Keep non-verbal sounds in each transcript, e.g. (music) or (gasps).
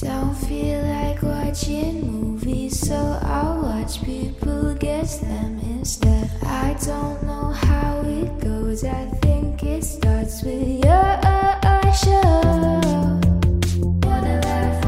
Don't feel like watching movies, so I'll watch people guess them instead. I don't know how it goes, I think it starts with your show. Laugh.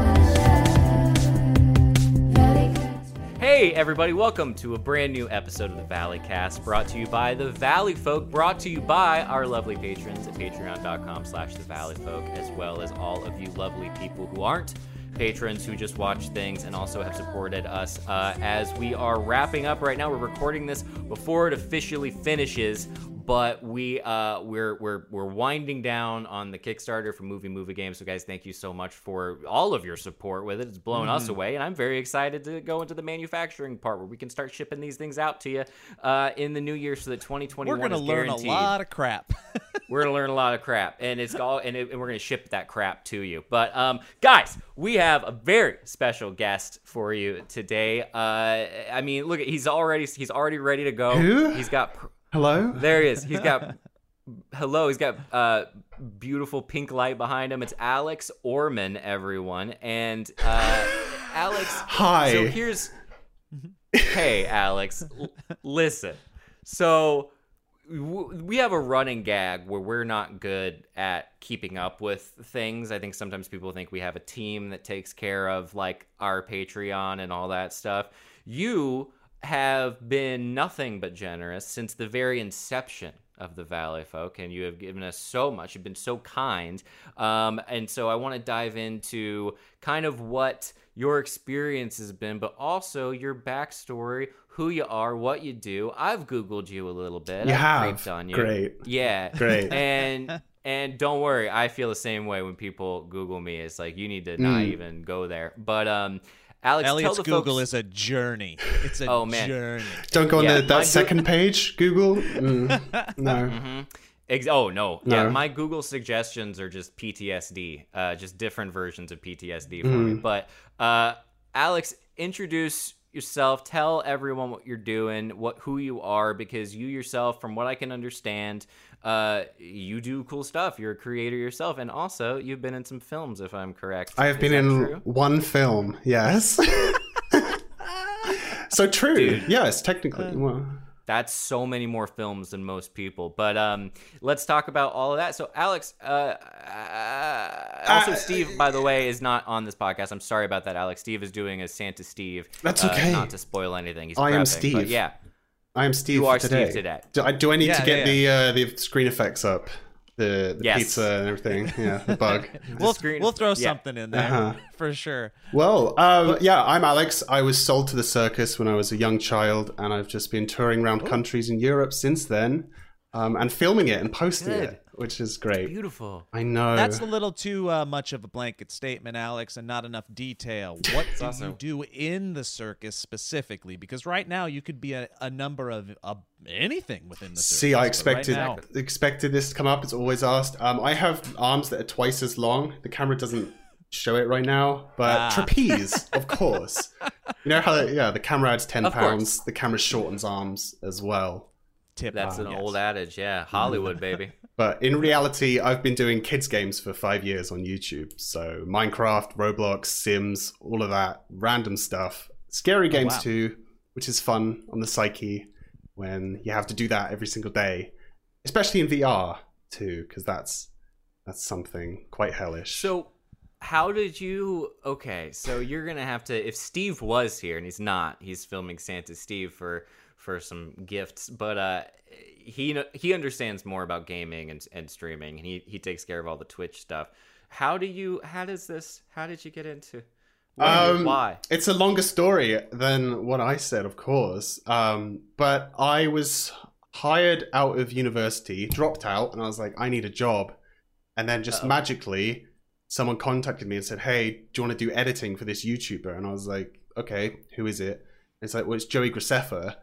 Valley Cast. Hey, everybody, welcome to a brand new episode of the Valley Cast brought to you by the Valley Folk, brought to you by our lovely patrons at patreon.com slash the Valley Folk, as well as all of you lovely people who aren't patrons who just watch things and also have supported us uh, as we are wrapping up right now. We're recording this before it officially finishes. But we uh, we're we're we're winding down on the Kickstarter for Movie Movie Game. So guys, thank you so much for all of your support with it. It's blown us away, and I'm very excited to go into the manufacturing part where we can start shipping these things out to you uh, in the new year, so that 2021 We're gonna learn a lot of crap. (laughs) We're gonna learn a lot of crap, and it's all, and, it, and we're gonna ship that crap to you. But um, guys, we have a very special guest for you today. Uh, I mean, look, he's already he's already ready to go. Who? He's got pr- Hello? there he is. He's got (laughs) hello. He's got uh, beautiful pink light behind him. It's Alex Orman, everyone, and uh, (laughs) Alex. Hi. So here's hey alex l- listen so w- we have a running gag where we're not good at keeping up with things i think sometimes people think we have a team that takes care of like our patreon and all that stuff you have been nothing but generous since the very inception of the Valley Folk, and you have given us so much. You've been so kind, um, and so I want to dive into kind of what your experience has been, but also your backstory, who you are, what you do. I've googled you a little bit. You I've have? on you. Great. Yeah. Great. (laughs) And and don't worry, I feel the same way when people Google me. It's like you need to not Mm. even go there. But um, Alex, Elliot's tell the Google folks, is a journey. It's a Oh, man. journey. Don't go on Yeah, the, that Goo- second (laughs) page, Google. Mm, no. (laughs) Ex- oh no, yeah. My Google suggestions are just PTSD, uh, just different versions of PTSD for Mm. me. But uh, Alex, introduce yourself. Tell everyone what you're doing, what who you are, because you yourself, from what I can understand, uh, you do cool stuff. You're a creator yourself, and also you've been in some films, if I'm correct. I have Is been in true? one film, yes. (laughs) so true. Dude. Yes, technically. well, That's so many more films than most people. But um, let's talk about all of that. So, Alex, uh, uh, also Uh, Steve, by the way, is not on this podcast. I'm sorry about that, Alex. Steve is doing a Santa Steve. That's uh, okay. not to spoil anything. He's I am Steve. Yeah, I am Steve You are Steve today. today. Do I, do I need Yeah, to get yeah, the uh, the screen effects up? The, the Yes. pizza and everything. Yeah, the bug. (laughs) We'll, screen- we'll throw yeah. something in there Uh-huh. for sure. Well, um, yeah, I'm Alex. I was sold to the circus when I was a young child, and I've just been touring around countries in Europe since then, um, and filming it and posting Good. it, which is great. beautiful. I know. That's a little too uh, much of a blanket statement, Alex, and not enough detail. (laughs) What do also- you do in the circus specifically? Because right now you could be a, a number of uh, anything within the circus. See, I expected Right now, (laughs) expected this to come up. It's always asked. Um, I have arms that are twice as long. The camera doesn't show it right now, but Ah. trapeze, of (laughs) course. You know how? Yeah, the camera adds ten Of course. pounds. The camera shortens arms as well. tip That's off, an yes. old adage. Yeah, Hollywood, baby. But in reality, I've been doing kids games for five years on YouTube. So Minecraft, Roblox, Sims, all of that random stuff. Scary oh, games wow. too, which is fun on the psyche when you have to do that every single day, especially in VR too, because that's that's something quite hellish. So, how did you? Okay, so you're gonna have to. If Steve was here, and he's not, he's filming Santa Steve for for some gifts. But uh, he he understands more about gaming and and streaming, and he he takes care of all the Twitch stuff. How do you? How does this? How did you get into? Why? Um, why? It's a longer story than what I said, of course. Um, but I was hired out of university, dropped out, and I was like, I need a job. And then just Uh-oh. magically, someone contacted me and said, Hey, do you want to do editing for this YouTuber? And I was like, Okay, who is it? And it's like, Well, it's Joey Graceffa.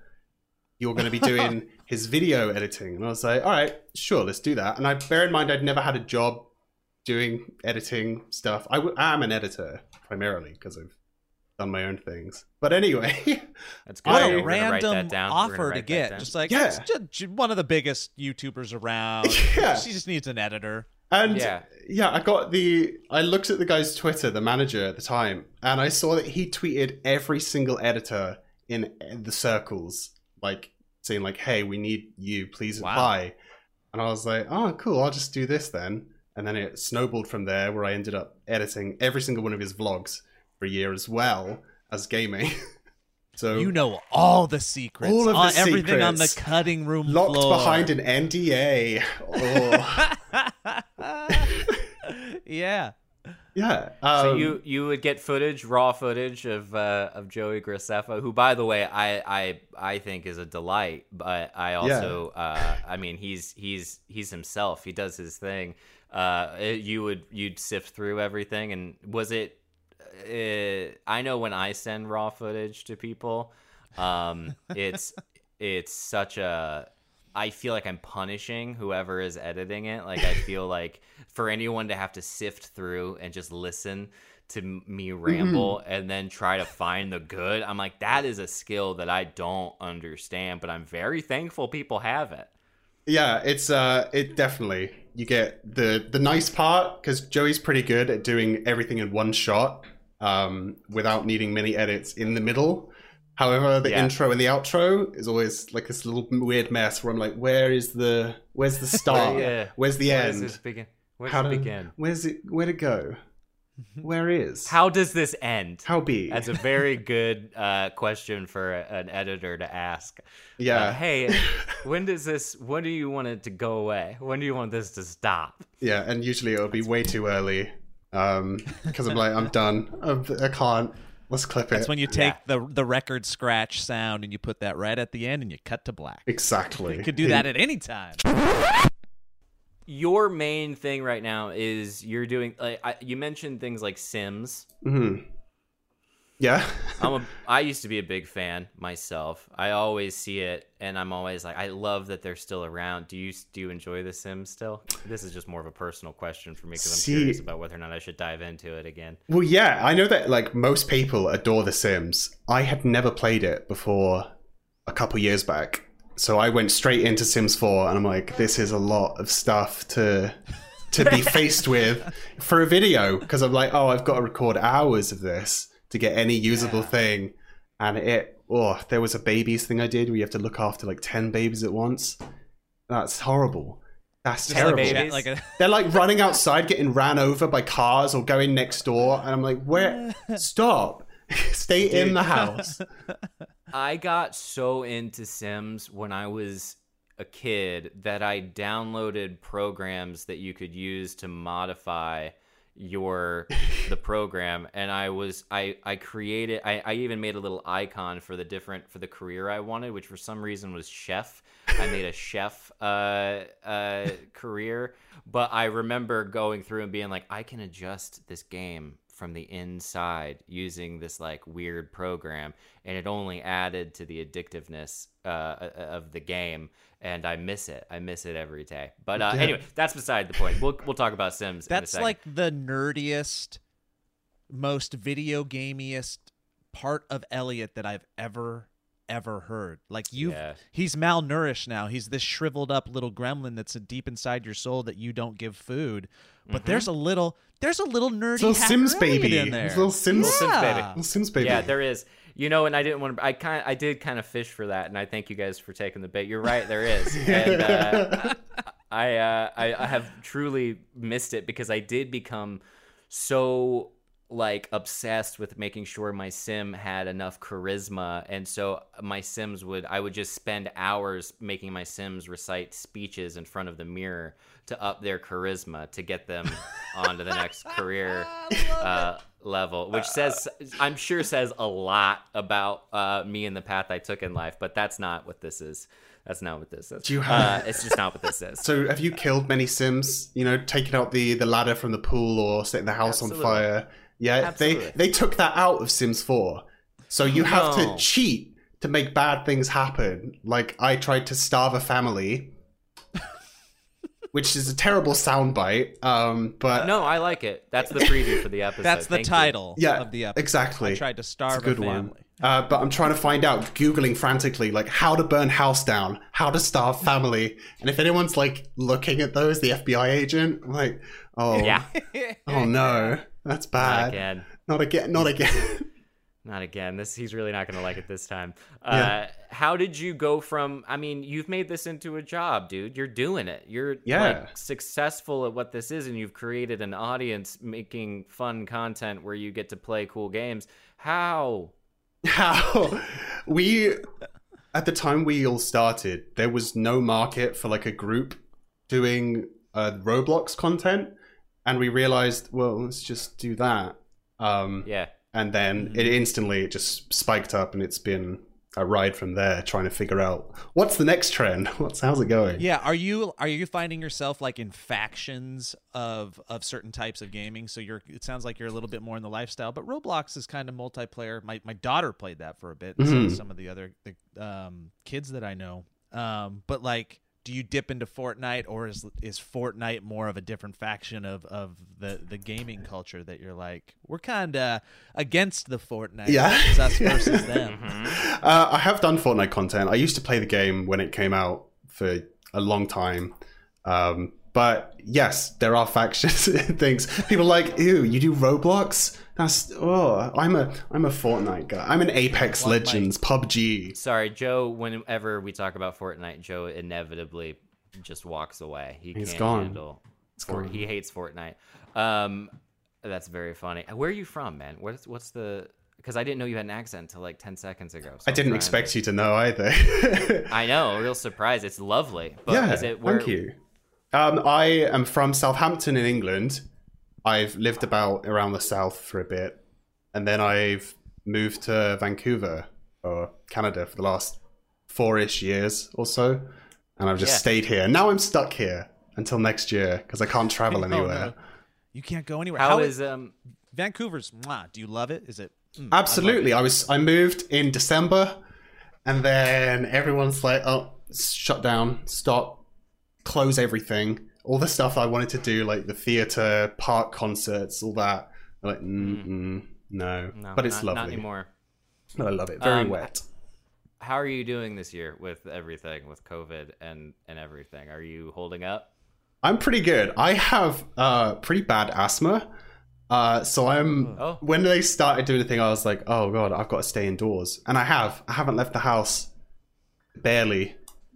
You're going to be doing (laughs) his video editing. And I was like, All right, sure, let's do that. And I bear in mind, I'd never had a job doing editing stuff. I w- am an editor primarily because I've done my own things. But anyway, (laughs) That's good. What I- a We're write that random down. Offer write to get. Just like, Yeah. it's ju- ju- one of the biggest YouTubers around. (laughs) Yeah. She just needs an editor. And Yeah. yeah. I got the. I looked at the guy's Twitter, the manager at the time, and I saw that he tweeted every single editor in the circles, like saying like, "Hey, we need you, please Wow. apply." And I was like, "Oh, cool. I'll just do this then." And then it snowballed from there, where I ended up editing every single one of his vlogs for a year as well as gaming. (laughs) so You know all the secrets. All of uh, the all- everything on the cutting room locked floor. behind an NDA. (laughs) Oh, (laughs) yeah. Yeah. So um, you you would get footage, raw footage of uh, of Joey Graceffa, who, by the way, I I I think is a delight. But I also, uh, I mean, he's he's he's himself. He does his thing. Uh, it- you would you'd sift through everything, and was it? Uh, I know when I send raw footage to people, um, (laughs) it's it's such a I feel like I'm punishing whoever is editing it. Like I feel like for anyone to have to sift through and just listen to me ramble and then try to find the good, I'm like that is a skill that I don't understand, but I'm very thankful people have it. Yeah, it's uh, it definitely you get the the nice part because Joey's pretty good at doing everything in one shot, um, without needing many edits in the middle. However, the Yeah. intro and the outro is always like this little weird mess where I'm like, where is the where's the (laughs) start? Yeah. Where's the Where end? This begin? Where How does it begin? Where's it? Where to go? (laughs) Where is? How does this end? How be? That's a very good uh, question for a- an editor to ask. yeah, Uh, hey, (laughs) when does this? When do you want it to go away? When do you want this to stop? yeah, and usually it'll be way too early, um, because I'm like, I'm done. I'm, I can't. Let's clip it. That's when you take the the record scratch sound and you put that right at the end and you cut to black. exactly. You could do that at any time. (laughs) Your main thing right now is you're doing. Like, I, you mentioned things like Sims. hmm Yeah. I'm a. (laughs) I used to be a big fan myself. I always see it, and I'm always like, I love that they're still around. Do you do you enjoy the Sims still? This is just more of a personal question for me because I'm See- curious about whether or not I should dive into it again. Well, yeah, I know that like most people adore The Sims. I had never played it before a couple years back. So I went straight into Sims 4 and I'm like, this is a lot of stuff to to be (laughs) faced with for a video because I'm like, oh, I've got to record hours of this to get any usable thing. And it oh, there was a babies thing I did where you have to look after like 10 babies at once. That's horrible. That's Just terrible. Like a, They're like running outside, getting ran over by cars or going next door, and I'm like, "Where? (laughs) Stop! (laughs) Stay in the house." (laughs) I got so into Sims when I was a kid that I downloaded programs that you could use to modify your (laughs) the program. And I was I I created I, I even made a little icon for the different for the career I wanted which for some reason was chef. I made a chef uh uh career. But I remember going through and being like I can adjust this game from the inside using this like weird program and it only added to the addictiveness uh, of the game and I miss it. I miss it every day. But uh, Yeah. anyway, that's beside the point. We'll we'll talk about Sims. in a that's second. like the nerdiest, most video gamiest part of Elliot that I've ever ever heard. Like you Yeah. he's malnourished now. He's this shriveled up little gremlin that's deep inside your soul that you don't give food. Mm-hmm. But there's a little there's a little nerdy It's little Sims baby. in there. It's little Sims, Little Sims baby. Yeah. little Sims baby. Yeah, there is. You know, and I didn't want to. I kind, I did kind of fish for that, and I thank you guys for taking the bait. You're right, there is, (laughs) and uh, I, uh, I, I have truly missed it because I did become so like obsessed with making sure my sim had enough charisma and so my sims would i would just spend hours making my sims recite speeches in front of the mirror to up their charisma to get them (laughs) onto the next career uh, level which says i'm sure says a lot about uh, me and the path i took in life but that's not what this is that's not what this is Do you have- uh, it's just not what this is (laughs) So, have you killed many Sims? You know, taken out the the ladder from the pool or setting the house Absolutely. on fire. Yeah, Absolutely. they they took that out of Sims 4. So you have to cheat to make bad things happen. Like I tried to starve a family, (laughs) which is a terrible soundbite. Um, but no i like it that's the preview for the (laughs) episode That's the Thank you. title yeah, of the episode. exactly. I tried to starve good a one. family. Uh, but I'm trying to find out, googling frantically, like how to burn house down, how to starve family, and if anyone's like looking at those, the FBI agent, I'm like, oh, Yeah. oh no, (laughs) that's Not bad. again. Not again. Not (laughs) again. Not again. This he's really not going to like it this time. Uh, Yeah. How did you go from? I mean, you've made this into a job, dude. You're doing it. You're Yeah. like successful at what this is, and you've created an audience making fun content where you get to play cool games. How? how (laughs) we at the time we all started there was no market for like a group doing uh, roblox content and we realized well let's just do that um, Yeah. and then it instantly it just spiked up and it's been a ride from there trying to figure out what's the next trend (laughs) what's how's it going Yeah, are you are you finding yourself like in factions of of certain types of gaming? So you're it sounds like you're a little bit more in the lifestyle, but Roblox is kind of multiplayer. My my daughter played that for a bit. and So Mhm. did some of the other the, um, kids that I know. Um, but like, do you dip into Fortnite, or is is Fortnite more of a different faction of of the the gaming culture that you're like we're kind of against the Fortnite? Yeah. it's us versus them. (laughs) Uh, I have done Fortnite content. I used to play the game when it came out for a long time. Um, but yes, there are factions (laughs) things. People are like, ew, you do Roblox? That's oh, I'm a I'm a Fortnite guy. I'm an Apex like- Legends, PUBG. Sorry, Joe. Whenever we talk about Fortnite, Joe inevitably just walks away. He He's can't gone. handle. Fort- gone. He hates Fortnite. Um, that's very funny. Where are you from, man? What's what's the? Because I didn't know you had an accent until like ten seconds ago. so I didn't expect to- you to know either. I know, real surprise. It's lovely. But yeah, is it where, thank you. Um, I am from Southampton in England. I've lived about around the south for a bit, and then I've moved to Vancouver or Canada for the last four-ish years or so, and I've just Yeah. stayed here. Now I'm stuck here until next year because I can't travel (laughs) Oh, no. anywhere. You can't go anywhere. How is um? Vancouver's? Mwah, do you love it? Is it? mm, Absolutely. I was I moved in December and then everyone's like, "Oh, shut down, stop, close everything." All the stuff I wanted to do like the theater, park concerts, all that. They're like, mm, no. No, but it's not, lovely. Not anymore. But I love it. Very Um, wet. How are you doing this year with everything, with COVID and and everything? Are you holding up? I'm pretty good. I have uh pretty bad asthma. Uh, so I'm Oh. when they started doing the thing, I was like, "Oh god, I've got to stay indoors," and I have. I haven't left the house barely.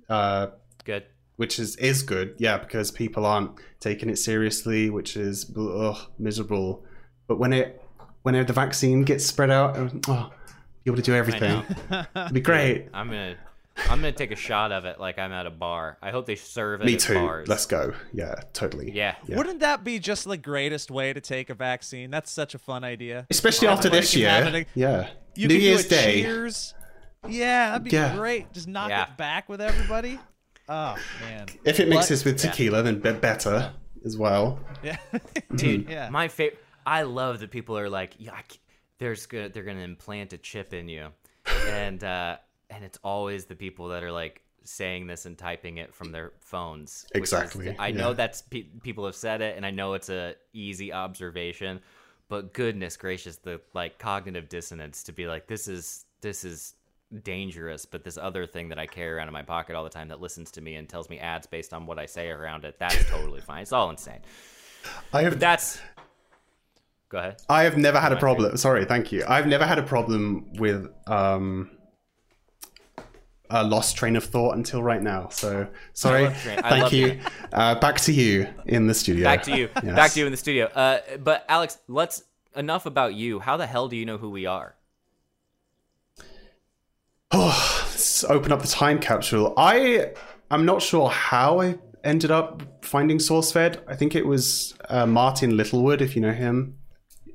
Uh, Good. Which is is good, yeah, because people aren't taking it seriously, which is ugh, miserable. But when it when the vaccine gets spread out, oh, be able to do everything. It'd be great. (laughs) I'm gonna I'm gonna take a shot of it like I'm at a bar. I hope they serve it Me at too. bars. Let's go. Yeah, totally. Yeah. Yeah. Wouldn't that be just the greatest way to take a vaccine? That's such a fun idea. Especially after this year. have it. Yeah. New Year's Day. Cheers. Yeah, that'd be Yeah. great. Just knock Yeah. it back with everybody. Oh man. If it mixes But- with tequila, then be- better as well. Yeah. (laughs) Dude, Yeah. my favorite. I love that people are like, yeah, I c- there's gonna they're gonna implant a chip in you, and uh, and it's always the people that are like saying this and typing it from their phones. which is- Exactly, I know yeah. that's pe- people have said it, and I know it's a easy observation, but goodness gracious, the like cognitive dissonance to be like, this is this is dangerous but this other thing that i carry around in my pocket all the time that listens to me and tells me ads based on what i say around it that's totally fine it's all insane I have that's go ahead I have never had a problem. Sorry, thank you. I've never had a problem with um, a lost train of thought until right now. So sorry. Thank you. Uh, back to you in the studio. back to you Yes. back to you in the studio uh but alex let's enough about you how the hell do you know who we are Oh, (sighs) let's open up the time capsule. I I'm not sure how I ended up finding SourceFed. I think it was uh, Martin Littlewood, if you know him.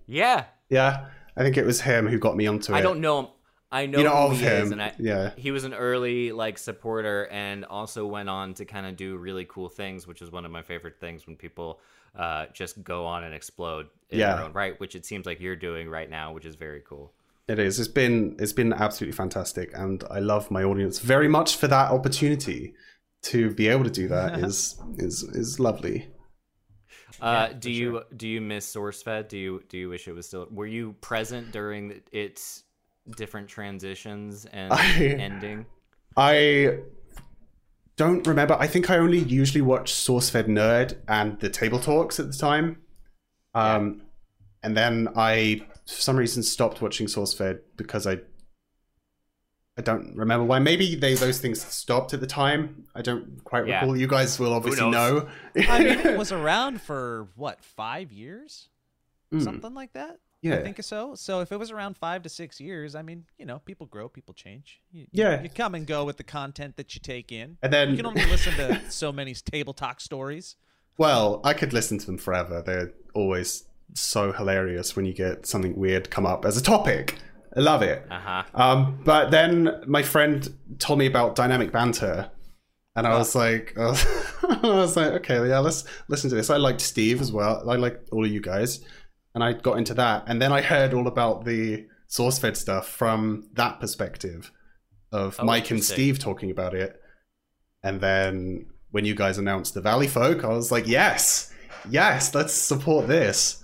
yeah Yeah, I think it was him who got me onto it. i don't know him i know, You know who of he is him, and I, yeah. he was an early like supporter and also went on to kind of do really cool things which is one of my favorite things when people uh just go on and explode in Yeah. their own right which it seems like you're doing right now which is very cool It is. It's been it's been absolutely fantastic, and I love my audience very much for that opportunity to be able to do that (laughs) is is is lovely. Uh, do you do you miss SourceFed? Do you do you wish it was still? Were you present during its different transitions and I- ending? I don't remember. I think I only usually watched SourceFed Nerd and the Table Talks at the time. Um, and then I, for some reason, stopped watching SourceFed because I, I don't remember why. Maybe they those things stopped at the time. I don't quite Yeah. recall. You guys will obviously know. I mean, it (laughs) was around for what five years, Mm, something like that. yeah. I think so. So if it was around five to six years, I mean, you know, people grow, people change. You, you- Yeah. you come and go with the content that you take in. And then- you can only listen to (laughs) so many table talk stories. Well, I could listen to them forever. They're always so hilarious when you get something weird come up as a topic. I love it. Uh huh. Um, but then my friend told me about dynamic banter, and I was like, I was, (laughs) I was like, okay, yeah, let's listen to this. I liked Steve as well. I liked all of you guys, and I got into that. And then I heard all about the SourceFed stuff from that perspective of Oh, Mike and. Steve talking about it. And then when you guys announced the Valley Folk, I was like, yes, yes, let's support this.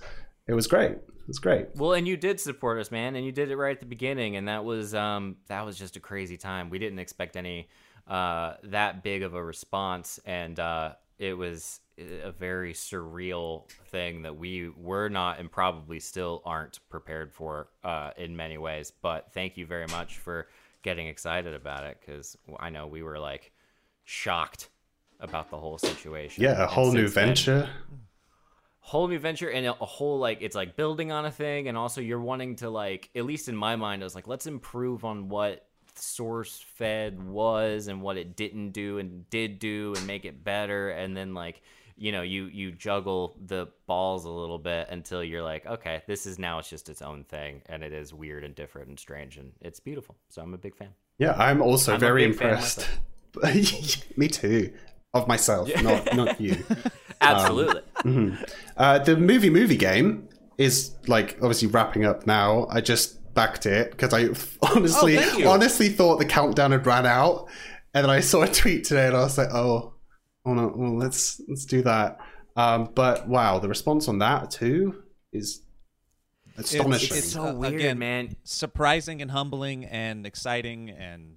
It was great. It was great. Well, and you did support us, man, and you did it right at the beginning, and that was um that was just a crazy time. We didn't expect any uh that big of a response, and uh it was a very surreal thing that we were not and probably still aren't prepared for uh in many ways. But thank you very much for getting excited about it because I know we were like shocked about the whole situation. Yeah, a whole new since then- venture. Whole new venture and a whole like it's like building on a thing. And also you're wanting to like at least in my mind i was like let's improve on what source fed was and what it didn't do and did do and make it better. And then like you know you you juggle the balls a little bit until you're like okay this is now it's just its own thing and it is weird and different and strange and it's beautiful. So i'm a big fan. Yeah, I'm also I'm very impressed. (laughs) Me too. Of myself, not not you. (laughs) absolutely Uh, the movie movie game is like obviously wrapping up now. I just backed it because I (laughs) honestly Oh, honestly thought the countdown had ran out, and then I saw a tweet today and I was like, oh, oh no, well let's let's do that. Um, but wow, the response on that too is astonishing. it's so uh, weird again, man surprising and humbling and exciting and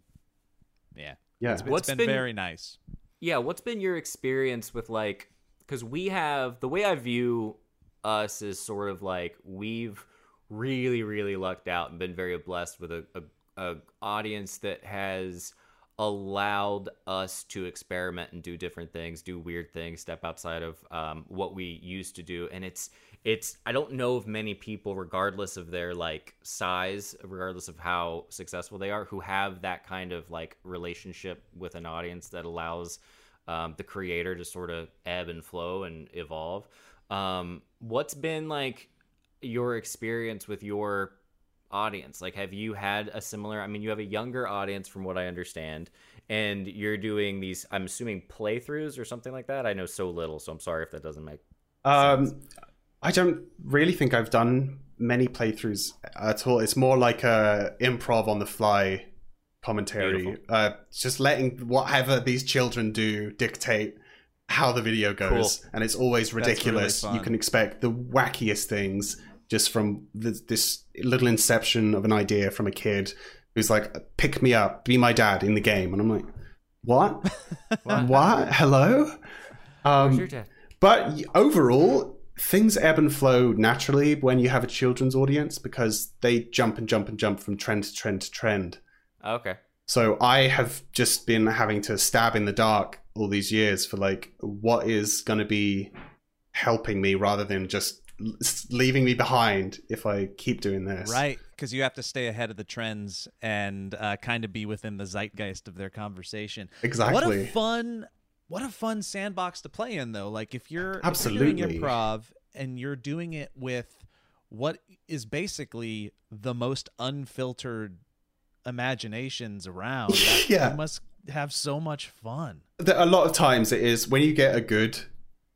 yeah, yeah, it's What's been, been- very nice. Yeah what's been your experience with like because we have the way i view us is sort of like we've really really lucked out and been very blessed with a, a, a audience that has allowed us to experiment and do different things do weird things step outside of um, what we used to do. And it's it's i don't know of many people regardless of their like size regardless of how successful they are who have that kind of like relationship with an audience that allows um, the creator to sort of ebb and flow and evolve. Um, what's been like your experience with your audience? Like have you had a similar i mean you have a younger audience from what i understand and you're doing these i'm assuming playthroughs or something like that? I know so little so i'm sorry if that doesn't make Um, I don't really think I've done many playthroughs at all. It's more like a improv on the fly commentary. Uh, just letting whatever these children do dictate how the video goes, and it's always really ridiculous. you can expect the wackiest things just from this, this little inception of an idea from a kid who's like, "Pick me up, be my dad in the game," and I'm like, "What? (laughs) what? Hello?" Um, but overall, things ebb and flow naturally when you have a children's audience because they jump and jump and jump from trend to trend to trend. okay So I have just been having to stab in the dark all these years for like what is going to be helping me rather than just leaving me behind if I keep doing this. Right, because you have to stay ahead of the trends and uh, kind of be within the zeitgeist of their conversation. Exactly. What a fun, what a fun sandbox to play in, though. Like if you're if you're Absolutely. doing improv and you're doing it with what is basically the most unfiltered imaginations around. that- (laughs) Yeah. you must have so much fun. A lot of times it is when you get a good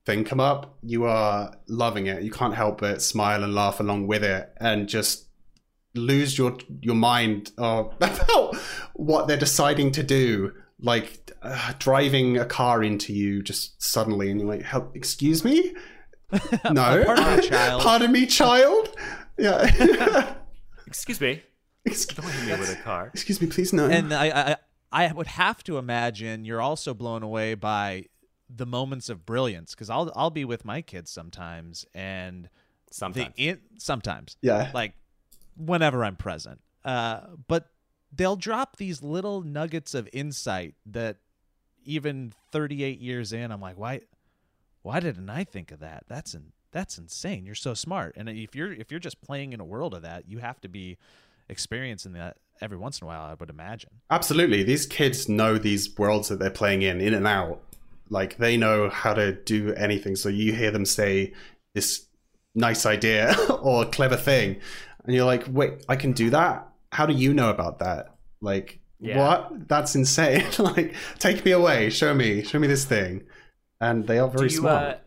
thing come up, you are loving it. You can't help but smile and laugh along with it, and just lose your your mind uh, (laughs) about what they're deciding to do. Like uh, driving a car into you just suddenly, and you're like, "Help! Excuse me? (laughs) No, Pardon me, (laughs) child." Pardon me, child. Yeah. (laughs) excuse me Excuse, Hit me with a car. excuse me, please no. and I, I I would have to imagine you're also blown away by the moments of brilliance because I'll I'll be with my kids sometimes and Sometimes. the in, sometimes yeah, like whenever I'm present. Uh, but they'll drop these little nuggets of insight that even 38 years in, I'm like, why, why didn't I think of that? That's in, that's insane. You're so smart. And if you're if you're just playing in a world of that, you have to be experiencing that every once in a while. I would imagine. absolutely. These kids know these worlds that they're playing in, in and out. Like they know how to do anything. So you hear them say this nice idea (laughs) or clever thing, and you're like, wait, I can do that. How do you know about that? Like, Yeah. what? That's insane. (laughs) like, take me away. Show me. Show me this thing. And they are very do you, smart. Uh,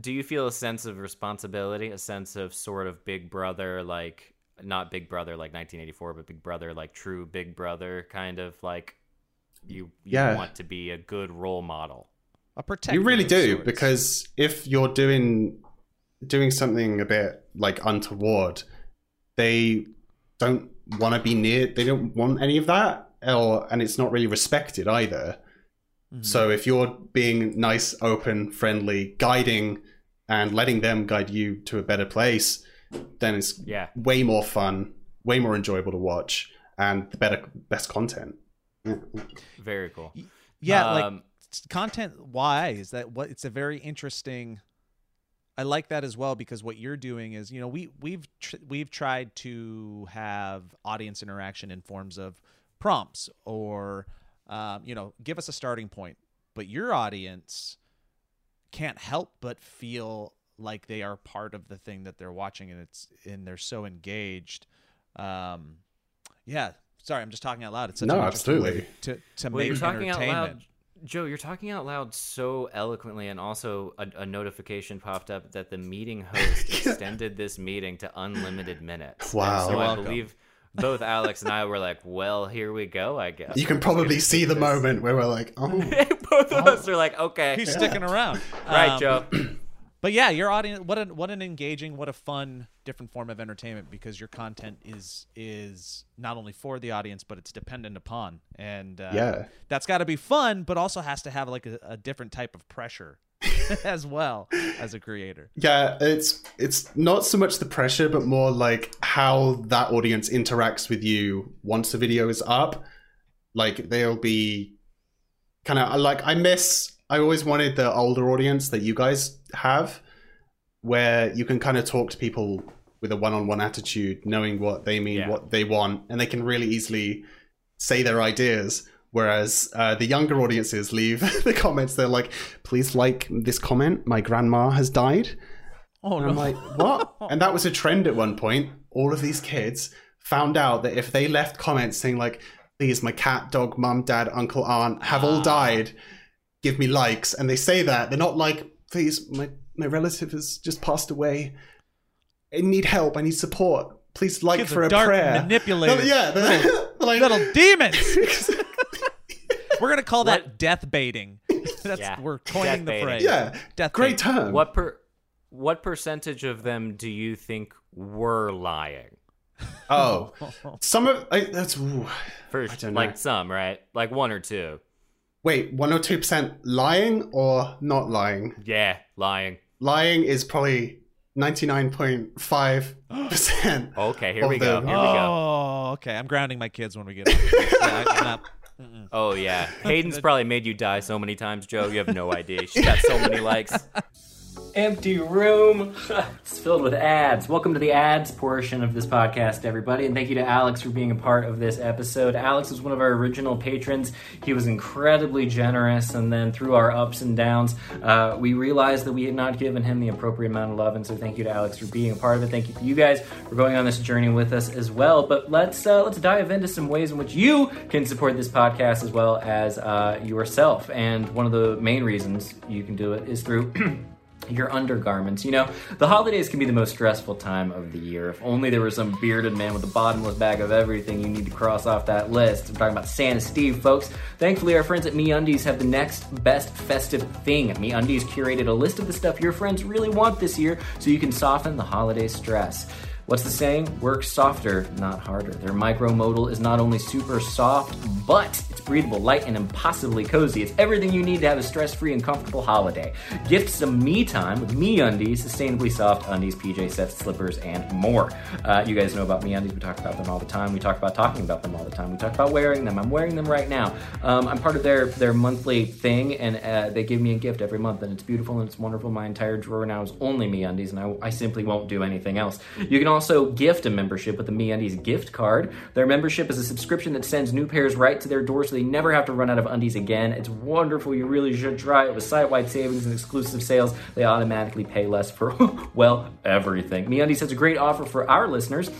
do you feel a sense of responsibility, a sense of sort of Big Brother, like not Big Brother like 1984, but Big Brother like true Big Brother, kind of like you, you Yeah. want to be a good role model. A protector. You really do sorts. because if you're doing doing something a bit like untoward, they don't want to be near. They don't want any of that, or and it's not really respected either. Mhm. So if you're being nice, open, friendly, guiding, and letting them guide you to a better place, then it's Yeah. way more fun, way more enjoyable to watch, and the better best content. Very cool. yeah, like Um, content wise that what it's a very interesting i like that as well because what you're doing is you know we we've tr- we've tried to have audience interaction in forms of prompts or um, you know give us a starting point but your audience can't help but feel like they are part of the thing that they're watching and it's and they're so engaged. Um yeah sorry i'm just talking out loud. It's such No, an interesting way absolutely. to to Well, make you're talking out entertainment. loud, Joe. You're talking out loud so eloquently, and also a, a notification popped up that the meeting host (laughs) extended this meeting to unlimited minutes. And Wow. so I believe both Alex and I were like, "Well, here we go." I guess You can probably see the this. moment where we're like, oh. (laughs) both of us are like, "Okay, he's sticking around right, Um, Joe." (clears throat) but yeah your audience what an what an engaging what a fun different form of entertainment because your content is is not only for the audience but it's dependent upon and uh, Yeah. that's got to be fun but also has to have like a, a different type of pressure (laughs) as well as a creator Yeah, it's it's not so much the pressure, but more like how that audience interacts with you once the video is up. Like they'll be kind of like I miss. I always wanted the older audience that you guys have, where you can kind of talk to people with a one-on-one attitude, knowing what they mean, Yeah. what they want, and they can really easily say their ideas. Whereas uh, the younger audiences leave (laughs) the comments, they're like, "Please like this comment. My grandma has died." oh And I'm like, what? (laughs) and that was a trend at one point. All of these kids found out that if they left comments saying like, "Please, my cat, dog, mum, dad, uncle, aunt have all died. Give me likes," and they say that they're not like, "Please, my my relative has just passed away. I need help. I need support. Please like Kids for a dark, prayer." manipulated No, yeah, they're, (laughs) they're like, little demons (laughs) we're gonna call that death baiting (laughs) that's Yeah, we're coining death the baiting. phrase yeah, death great baiting. term. What per what percentage of them do you think were lying? Oh, some of I, that's. Ooh. First, don't know. like some, right? Like one or two. Wait, one or two percent lying or not lying? Yeah, lying. lying is probably 99.5%. (gasps) Okay, here we go. Here we go. oh okay i'm grounding my kids when we get home. (laughs) Yeah, not- Oh yeah, (laughs) Hayden's probably made you die so many times, Joe. You have no idea. She's got so many likes. (laughs) Empty room. (laughs) it's filled with ads. Welcome to the ads portion of this podcast, everybody, and thank you to Alex for being a part of this episode. Alex was one of our original patrons. He was incredibly generous, and then through our ups and downs, uh, we realized that we had not given him the appropriate amount of love. And so, thank you to Alex for being a part of it. Thank you for you guys for going on this journey with us as well. But let's uh, let's dive into some ways in which you can support this podcast as well as uh, yourself. And one of the main reasons you can do it is through. (clears throat) your undergarments. You know, the holidays can be the most stressful time of the year. If only there was some bearded man with a bottomless bag of everything you need to cross off that list. I'm talking about Santa Steve, folks. Thankfully, our friends at MeUndies have the next best festive thing. MeUndies curated a list of the stuff your friends really want this year so you can soften the holiday stress. What's the saying? Work softer, not harder. Their micromodal is not only super soft, but it's breathable, light, and impossibly cozy. It's everything you need to have a stress-free and comfortable holiday. Gift some me time with Me Undies, sustainably soft undies, PJ sets, slippers, and more. Uh, you guys know about Me Undies. We talk about them all the time. We talk about talking about them all the time. We talk about wearing them. I'm wearing them right now. Um, I'm part of their their monthly thing, and uh, they give me a gift every month, and it's beautiful and it's wonderful. My entire drawer now is only Me Undies, and I, I simply won't do anything else. You can also gift a membership with the Me Undies gift card. Their membership is a subscription that sends new pairs right to their door, so they never have to run out of undies again. It's wonderful. You really should try it with site-wide savings and exclusive sales. They automatically pay less for (laughs) well everything. MeUndies has a great offer for our listeners.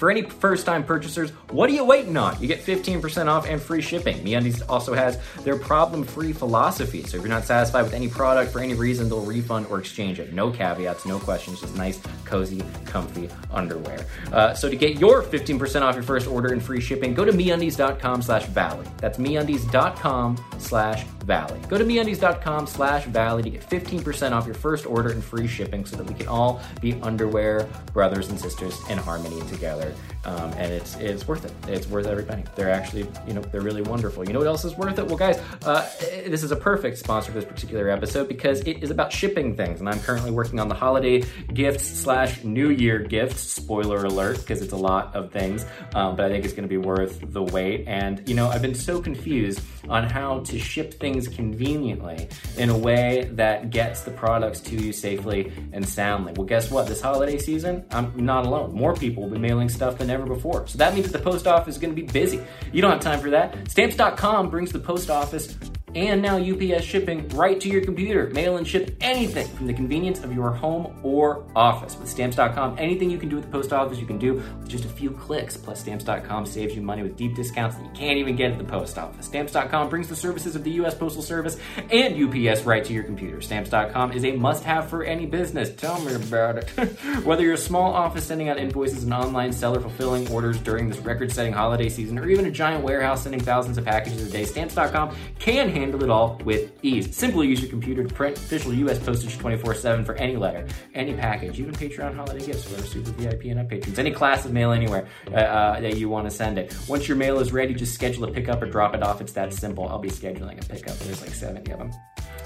For any first time purchasers, what are you waiting on? You get 15% off and free shipping. MeUndies also has their problem free philosophy. So if you're not satisfied with any product for any reason, they'll refund or exchange it. No caveats, no questions, just nice, cozy, comfy underwear. Uh, so to get your 15% off your first order and free shipping, go to MeUndies.com slash Valley. That's MeUndies.com slash Valley. Go to MeUndies.com slash Valley to get 15% off your first order and free shipping so that we can all be underwear brothers and sisters in harmony together. Um, and it's it's worth it. It's worth every penny. They're actually, you know, they're really wonderful. You know what else is worth it? Well, guys, uh, this is a perfect sponsor for this particular episode because it is about shipping things, and I'm currently working on the holiday gifts slash New Year gifts. Spoiler alert, because it's a lot of things, um, but I think it's going to be worth the wait. And you know, I've been so confused on how to ship things conveniently in a way that gets the products to you safely and soundly. Well, guess what? This holiday season, I'm not alone. More people will be mailing stuff than ever before. So that means the post office is going to be busy. You don't have time for that. Stamps.com brings the post office and now UPS shipping right to your computer. Mail and ship anything from the convenience of your home or office. With stamps.com, anything you can do at the post office, you can do with just a few clicks. Plus, stamps.com saves you money with deep discounts that you can't even get at the post office. Stamps.com brings the services of the U.S. Postal Service and UPS right to your computer. Stamps.com is a must have for any business. Tell me about it. (laughs) Whether you're a small office sending out invoices, an online seller fulfilling orders during this record setting holiday season, or even a giant warehouse sending thousands of packages a day, Stamps.com can handle it all with ease. Simply use your computer to print official U.S. postage 24/7 for any letter, any package, even Patreon holiday gifts for our super VIP and up patrons. Any class of mail anywhere uh, uh, that you want to send it. Once your mail is ready, just schedule a pickup or drop it off. It's that simple. I'll be scheduling a pickup. There's like 70 of them.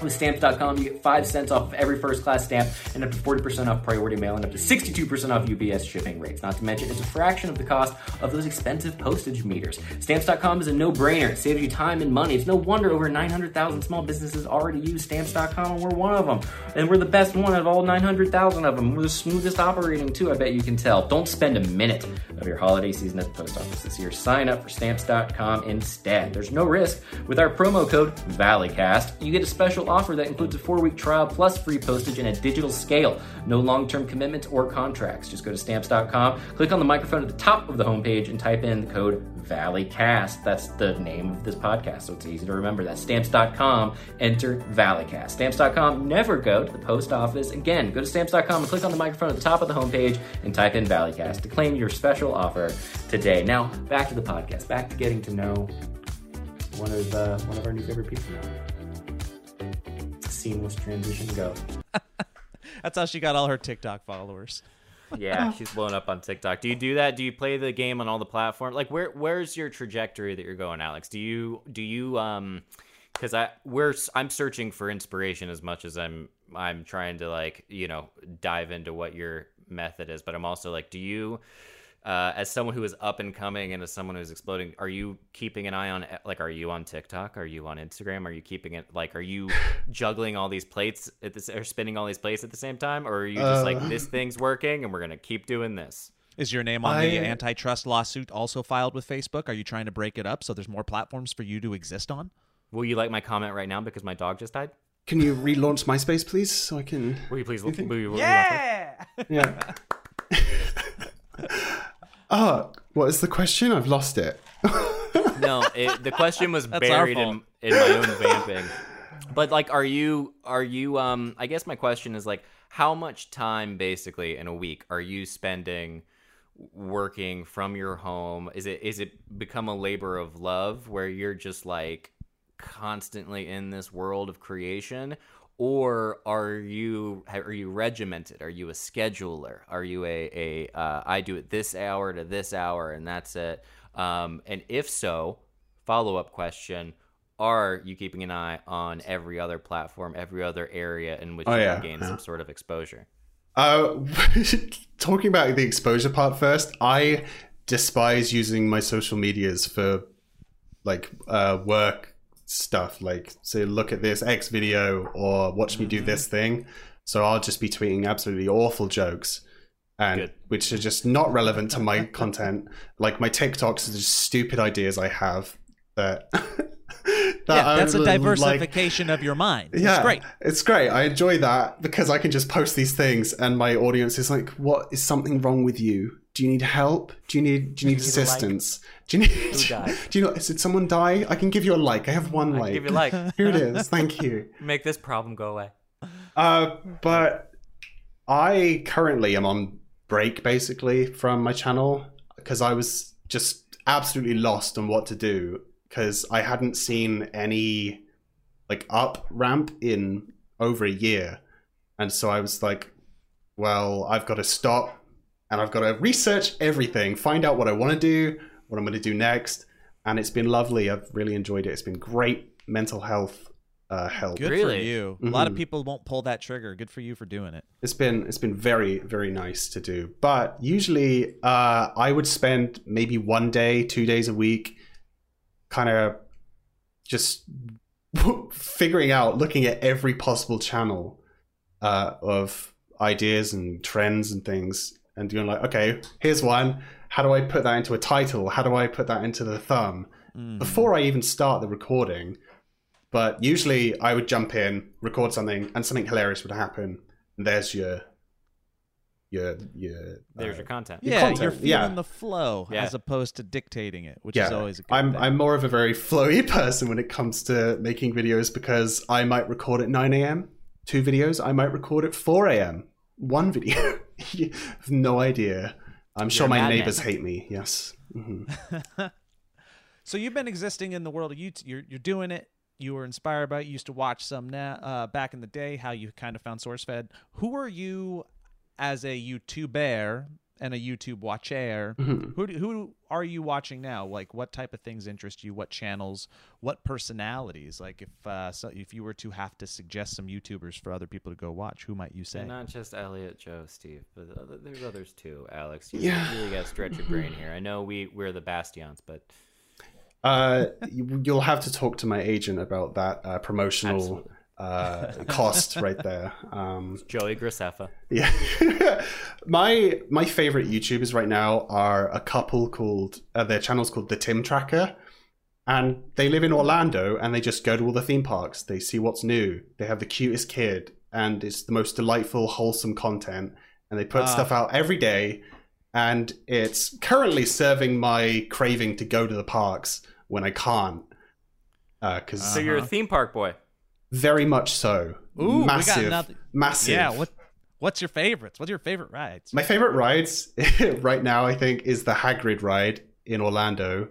With stamps.com, you get 5 cents off of every first class stamp and up to 40% off priority mail and up to 62% off UPS shipping rates. Not to mention, it's a fraction of the cost of those expensive postage meters. Stamps.com is a no brainer. It saves you time and money. It's no wonder over 900,000 small businesses already use stamps.com, and we're one of them. And we're the best one of all 900,000 of them. We're the smoothest operating, too, I bet you can tell. Don't spend a minute of your holiday season at the post office this year. Sign up for stamps.com instead. There's no risk. With our promo code ValleyCast, you get a special offer that includes a four week trial plus free postage and a digital scale. No long term commitments or contracts. Just go to stamps.com, click on the microphone at the top of the homepage, and type in the code ValleyCast. That's the name of this podcast, so it's easy to remember. That's stamps.com, enter ValleyCast. Stamps.com, never go to the post office. Again, go to stamps.com and click on the microphone at the top of the homepage and type in ValleyCast to claim your special offer today. Now, back to the podcast, back to getting to know one of uh, one of our new favorite people now seamless transition go. (laughs) That's how she got all her TikTok followers. Yeah, she's blown up on TikTok. Do you do that? Do you play the game on all the platforms? Like, where where's your trajectory that you're going, Alex? Do you do you um? Because I we're I'm searching for inspiration as much as I'm I'm trying to like you know dive into what your method is, but I'm also like, do you uh, as someone who is up and coming and as someone who's exploding, are you keeping an eye on like are you on TikTok? Are you on Instagram? Are you keeping it like are you (laughs) juggling all these plates at this or spinning all these plates at the same time? Or are you just uh, like this thing's working and we're gonna keep doing this? Is your name on I, the antitrust lawsuit also filed with Facebook? Are you trying to break it up so there's more platforms for you to exist on? Will you like my comment right now because my dog just died? Can you relaunch MySpace, please, so I can? Will you please? Will you, will you yeah. Yeah. (laughs) Oh, what is the question? I've lost it. (laughs) no, it, the question was buried in, in my own vamping. But like, are you are you? Um, I guess my question is like, how much time basically in a week are you spending? working from your home is it is it become a labor of love where you're just like constantly in this world of creation or are you are you regimented? Are you a scheduler? Are you a a uh, I do it this hour to this hour and that's it? Um, and if so, follow up question: Are you keeping an eye on every other platform, every other area in which Oh, you yeah, gain yeah. some sort of exposure? Uh, (laughs) talking about the exposure part first, I despise using my social medias for like uh, work stuff. Like, say, look at this X video or watch me do Mm-hmm. this thing. So I'll just be tweeting absolutely awful jokes, and Good. which are just not relevant to my (laughs) content. Like my TikToks are just stupid ideas I have that. (laughs) that yeah, I that's a would like- diversification of your mind. yeah, It's great. It's great. I enjoy that because I can just post these things, and my audience is like, "What is something wrong with you? Do you need help? Do you need do you need need a like? assistance? Do you need? died? (laughs) Do you know? Did someone die? I can give you a like. I have one like. Give you like (laughs) Here it is. Thank (laughs) you. make this problem go away. Uh, but I currently am on break basically from my channel because I was just absolutely lost on what to do because I hadn't seen any like up ramp in over a year. And so I was like, well, I've got to stop and I've got to research everything, find out what I want to do, what I'm going to do next. And it's been lovely. I've really enjoyed it. It's been great mental health uh, help. Good for Really? you. A lot of Mhm. people won't pull that trigger. Good for you for doing it. It's been it's been very very nice to do. But usually, uh, I would spend maybe one day, two days a week, kind of just (laughs) figuring out, looking at every possible channel uh, of ideas and trends and things, and doing like, okay, here's one. How do I put that into a title? How do I put that into the thumb? Mm. before I even start the recording. But usually I would jump in, record something, and something hilarious would happen. And there's your your your There's uh, your content. Yeah, content, you're feeling yeah. the flow Yeah. as opposed to dictating it, which yeah. is always a good I'm thing. I'm more of a very flowy (laughs) person when it comes to making videos because I might record at 9 a.m. two videos. I might record at 4 a.m. one (laughs) video. You (laughs) have no idea. I'm sure You're my neighbors hate me. Yes. hmm (laughs) So you've been existing in the world of YouTube. You're you're doing it. You were inspired by it. You used to watch some now uh, back in the day. How you kind of found SourceFed. Who are you as a YouTuber and a YouTube watcher? Mhm. Who do, who are you watching now? Like what type of things interest you? What channels? What personalities? Like if uh, so if you were to have to suggest some YouTubers for other people to go watch, who might you say? And not just Elliot, Joe, Steve, but other- there's others too. Alex, you Yeah. really got to stretch your brain here. I know we we're the bastions, but Uh, (laughs) you- you'll have to talk to my agent about that uh, promotional Absolutely. Uh, cost right there. Um, Joey Graceffa. yeah, (laughs) my my favorite YouTubers right now are a couple called uh, their channel's called the Tim Tracker, and they live in Orlando and they just go to all the theme parks. They see what's new. They have the cutest kid, and it's the most delightful, wholesome content. And they put Ah. stuff out every day, and it's currently serving my craving to go to the parks when I can't. Because So you're a Uh-huh. theme park boy. Very much so. Ooh, we got massive, another- massive. Yeah. What What's your favorites? What's your favorite rides? My favorite rides (laughs) right now, I think, is the Hagrid ride in Orlando.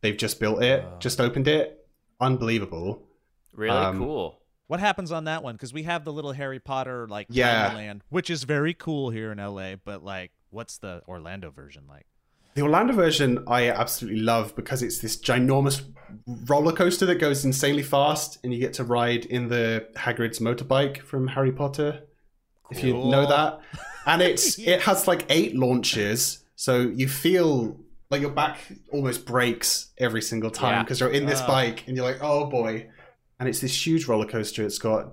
They've just built it, Uh. just opened it. Unbelievable. Really Um, cool. What happens on that one? Because we have the little Harry Potter like Yeah. land, which is very cool here in LA. But like, what's the Orlando version like? The Orlando version I absolutely love because it's this ginormous roller coaster that goes insanely fast, and you get to ride in the Hagrid's motorbike from Harry Potter. If you know that, and it's (laughs) it has like eight launches, so you feel like your back almost breaks every single time Yeah. because you're in this Ah. bike and you're like, oh boy, and it's this huge roller coaster. It's got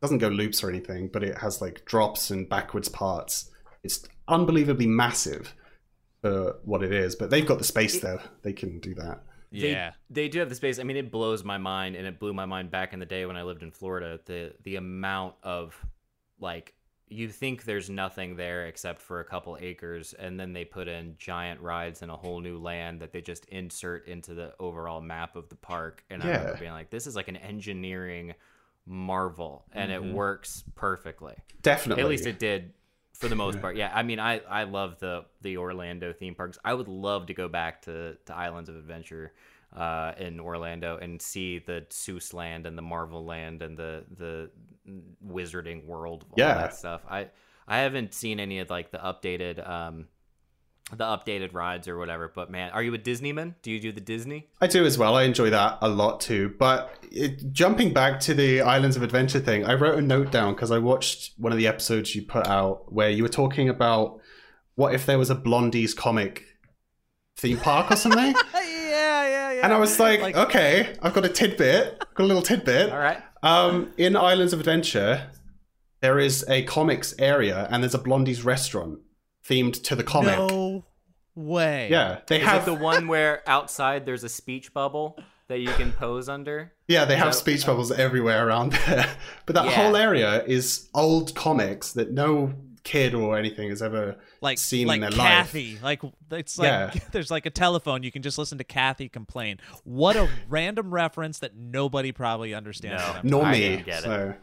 doesn't go loops or anything, but it has like drops and backwards parts. It's unbelievably massive for what it is, but they've got the space there. They can do that. Yeah. They, do have the space. I mean, it blows my mind, and it blew my mind back in the day when I lived in Florida. The the amount of like you think there's nothing there except for a couple acres, and then they put in giant rides in a whole new land that they just insert into the overall map of the park. And I remember Yeah. being like, this is like an engineering marvel, and Mhm. it works perfectly. Definitely. At least it did for the most part. Yeah, I mean, I I love the the Orlando theme parks. I would love to go back to to Islands of Adventure. uh, in Orlando and see the Seuss land and the Marvel land and the the Wizarding World, all Yeah. that stuff. I I haven't seen any of like the updated um the updated rides or whatever. But man, are you a Disney man? Do you do the Disney? I do as well. I enjoy that a lot too. But it, jumping back to the Islands of Adventure thing, I wrote a note down because I watched one of the episodes you put out where you were talking about what if there was a Blondie's comic theme park or something. (laughs) yeah, yeah, yeah. and I was like, Like- okay, I've got a tidbit, got a little tidbit. All right. Um, in Islands of Adventure, there is a comics area and there's a Blondie's restaurant themed to the comic. No way. Yeah, they Is have the one where (laughs) outside there's a speech bubble that you can pose under? Yeah, they have So- speech bubbles everywhere around (laughs) there. But that Yeah. whole area is old comics that no kid or anything has ever like seen like in their life. Like Cathy. Like it's like Yeah. (laughs) there's like a telephone you can just listen to Cathy complain. What a random reference that nobody probably understands. No. what Nor me. didn't get it. so,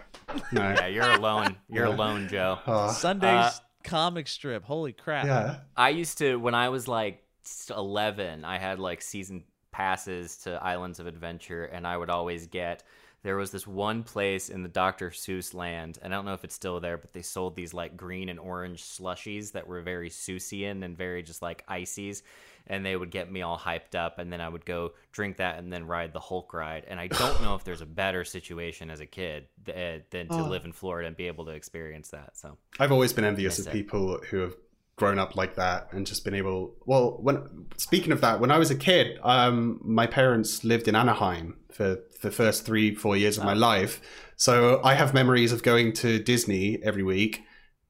no. Yeah, you're alone. You're alone, Joe. Oh, Sunday's Uh, comic strip. Holy crap. yeah. I used to when I was like 11, I had like season passes to Islands of Adventure and I would always get there was this one place in the Dr. Seuss land, and I don't know if it's still there, but they sold these like green and orange slushies that were very Seussian and very just like ices. And they would get me all hyped up, and then I would go drink that and then ride the Hulk ride. And I don't know if there's a better situation as a kid th- eh, than to Oh. live in Florida and be able to experience that. So I've always been envious Miss of it. people who have grown up like that and just been able. Well, when speaking of that, when I was a kid, um, my parents lived in Anaheim for the first three, four years of my life. So I have memories of going to Disney every week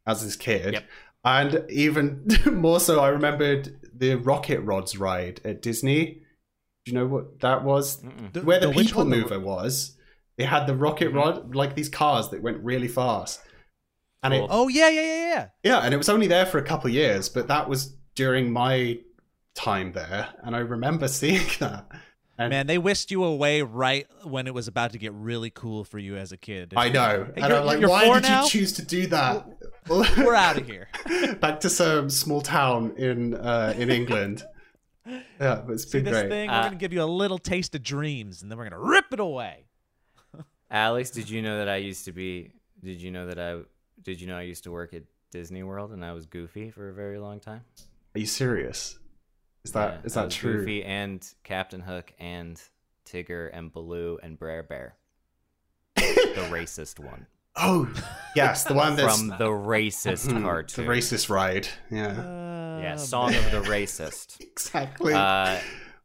as this kid. Yep. And even (laughs) more so, I remembered the Rocket Rods ride at Disney. Do you know what that was? mm-mm. Where the, which people one? The- mover was. They had the rocket Mm-hmm. rod, like these cars that went really fast. And it, Oh yeah, yeah, yeah, yeah. yeah, and it was only there for a couple of years, but that was during my time there, and I remember (laughs) seeing that. And Man, they whisked you away right when it was about to get really cool for you as a kid. I know, Hey, and I'm like, why did now? you choose to do that? We're out of here. (laughs) Back to some small town in uh, in England. (laughs) Yeah, but it's See been this great. thing? Uh, we're gonna give you a little taste of dreams, and then we're gonna rip it away. Alex, did you know that I used to be? Did you know that I? Did you know I used to work at Disney World and I was Goofy for a very long time? Are you serious? Is that is Yeah, I that true? Goofy and Captain Hook and Tigger and Baloo and Brer Bear, the (laughs) racist one Oh, yes, the one that's from the racist Hmm, cartoon. the racist ride. Yeah, Uh, yeah, Song of the (laughs) Racist. exactly. Uh,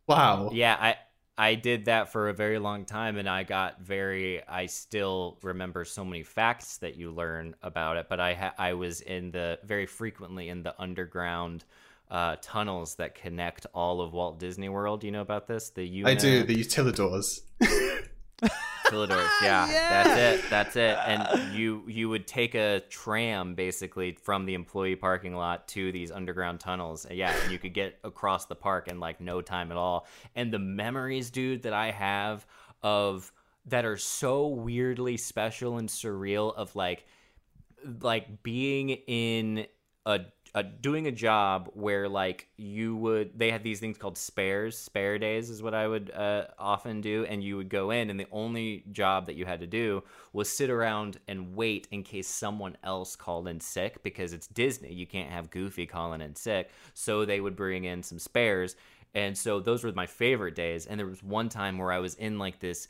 wow. yeah, I I did that for a very long time, and I got very. I still remember so many facts that you learn about it, but I ha- I was in the very frequently in the underground. Uh, tunnels that connect all of Walt Disney World. You know about this? The I do the utilidors. (laughs) Philidors, (laughs) yeah, that's it, that's it. And you you would take a tram basically from the employee parking lot to these underground tunnels. Yeah, and you could get across the park in like no time at all. And the memories, dude, that I have of that are so weirdly special and surreal of like like being in a, a doing a job where like you would they had these things called spares spare days is what i would uh, often do and you would go in and the only job that you had to do was sit around and wait in case someone else called in sick because it's disney. You can't have goofy calling in sick. So they would bring in some spares. And so those were my favorite days. And there was one time where i was in like this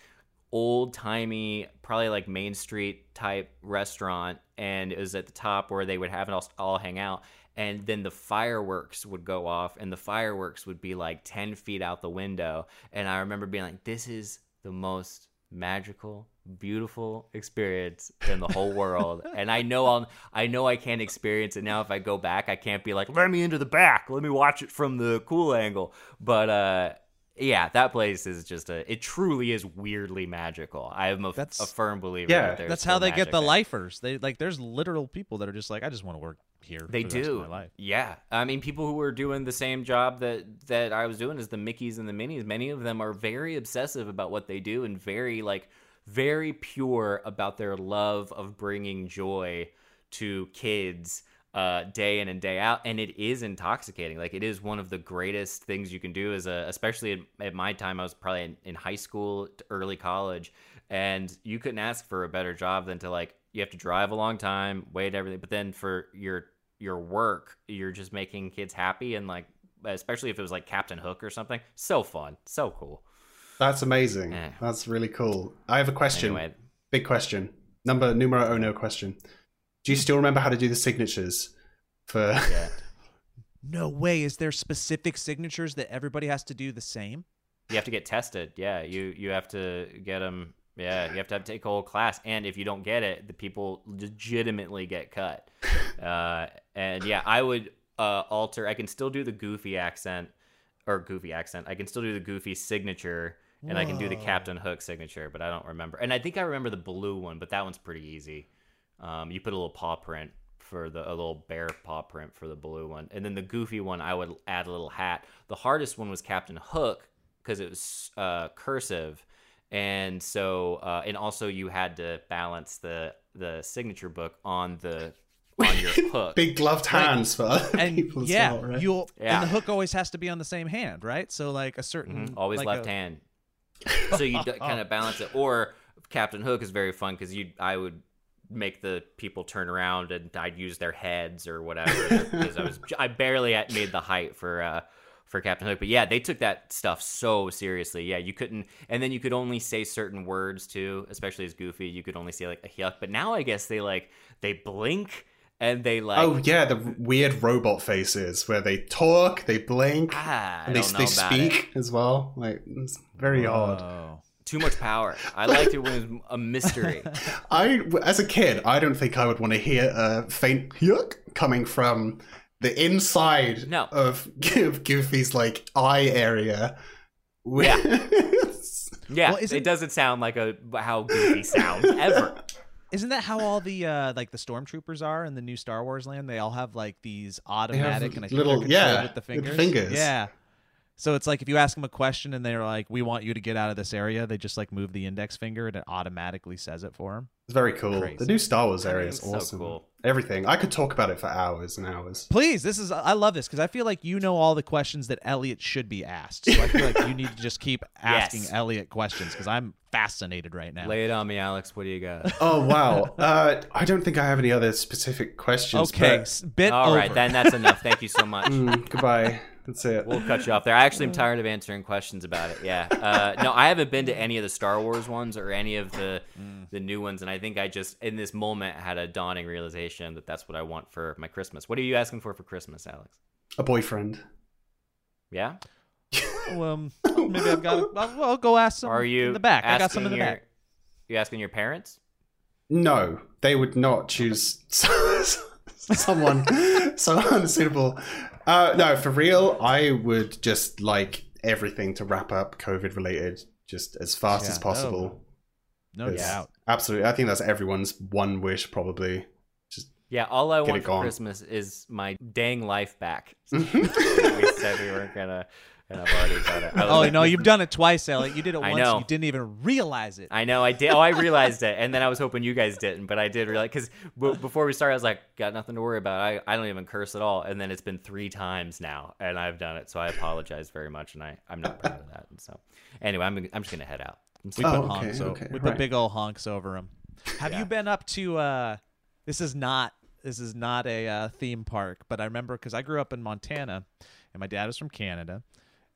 old timey, probably like Main Street type restaurant, and it was at the top where they would have it all, all hang out. And then the fireworks would go off, and the fireworks would be like 10 feet out the window. And I remember being like, this is the most magical, beautiful experience in the whole world. (laughs) and I know I'll, I know I can't experience it now if I go back. I can't be like, let me into the back, let me watch it from the cool angle. But, uh, yeah, that place is just a. It truly is weirdly magical. I am a, That's- a firm believer. Yeah. that there's That's how they get the there. lifers. They like there's literal people that are just like, I just want to work here. They for the rest do. of my life. Yeah, I mean, people who were doing the same job that that I was doing as the Mickeys and the Minnies. Many of them are very obsessive about what they do and very like very pure about their love of bringing joy to kids uh, day in and day out, and it is intoxicating. Like it is one of the greatest things you can do. As a, especially at, at my time, I was probably in, in high school, to early college, and you couldn't ask for a better job than to like you have to drive a long time, wait everything, but then for your your work, you're just making kids happy and like especially if it was like Captain Hook or something. So fun, so cool. That's amazing. Yeah. That's really cool. I have a question. Anyway, Big question. Number numero uno question. Do you still remember how to do the signatures for? yeah. (laughs) No way. Is there specific signatures that everybody has to do the same? You have to get tested. Yeah, you you have to get them. Yeah, you have to have to take a whole class, and if you don't get it, the people legitimately get cut. (laughs) Uh, and yeah, I would uh, alter. I can still do the goofy accent or goofy accent. I can still do the goofy signature, and I can do the Captain Hook signature, but I don't remember. And I think I remember the blue one, but that one's pretty easy. Um, you put a little paw print for the a little bear paw print for the blue one, and then the goofy one I would add a little hat. The hardest one was Captain Hook because it was uh, cursive, and so uh, and also you had to balance the the signature book on the on your (laughs) hook. Big gloved hands for other And people yeah, well, right? you'll Yeah. and the hook always has to be on the same hand, right? So like a certain Mhm, always like left a- hand. (laughs) So you kind of balance it. Or Captain Hook is very fun because you I would make the people turn around and I'd use their heads or whatever (laughs) because I was I barely made the height for uh for Captain Hook. But yeah, they took that stuff so seriously. Yeah, you couldn't and then you could only say certain words too, especially as Goofy, you could only say like a yuck. But now I guess they like they blink and they like oh yeah, the weird robot faces where they talk, they blink, ah, and they, they about it. speak as well. Like it's very odd. Whoa. Too much power. I liked it when it was a mystery. (laughs) I, as a kid, I don't think I would want to hear a faint yuck coming from the inside No. of, of Goofy's like eye area. Yeah. (laughs) Yeah, Well, isn't- it doesn't sound like a how Goofy sounds (laughs) ever. Isn't that how all the uh like the stormtroopers are in the new Star Wars land? They all have like these automatic and I think little- yeah, with the with fingers. fingers. Yeah. So it's like if you ask them a question and they're like, "We want you to get out of this area," they just like move the index finger and it automatically says it for them. It's very cool. Crazy. The new Star Wars area is It's so awesome. cool. Everything. I could talk about it for hours and hours. Please, this is I love this because I feel like you know all the questions that Elliot should be asked. So I feel like you need to just keep (laughs) asking Yes. Elliot questions because I'm fascinated right now. Lay it on me, Alex. What do you got? (laughs) Oh wow. uh, I don't think I have any other specific questions. Okay, but- bit All right, over. then that's enough. Thank you so (laughs) much. Mm, goodbye. That's it. We'll cut you off there. I actually am tired of answering questions about it. Yeah. Uh, no, I haven't been to any of the Star Wars ones or any of the the new ones, and I think I just in this moment had a dawning realization that that's what I want for my Christmas. What are you asking for for Christmas, Alex? A boyfriend. Yeah. (laughs) Well, um, maybe I've got. I'll, I'll go ask some Are you in the back. I got some in the your- back. You asking your parents? No, they would not choose (laughs) someone so suitable. Uh, no, for real, I would just like everything to wrap up COVID related just as fast Yeah, as possible. No It's- doubt. Absolutely. I think that's everyone's one wish probably. Yeah, all I want for. Christmas is my dang life back. (laughs) we said we weren't gonna, and I've already done it. Oh, like- no, you've done it twice, Elliot. You did it I once. know. You didn't even realize it. I know I did. Oh, I realized it, and then I was hoping you guys didn't, but I did realize because b- before we started, I was like, got nothing to worry about. I, I don't even curse at all, and then it's been three times now, and I've done it, so I apologize very much, and I I'm not proud of that. And so anyway, I'm I'm just gonna head out. We sorry. Oh, put okay, honks. o- okay, we put right. big old honks over them. Have Yeah. you been up to? uh This is not. This is not a uh, theme park, but I remember because I grew up in Montana, and my dad was from Canada,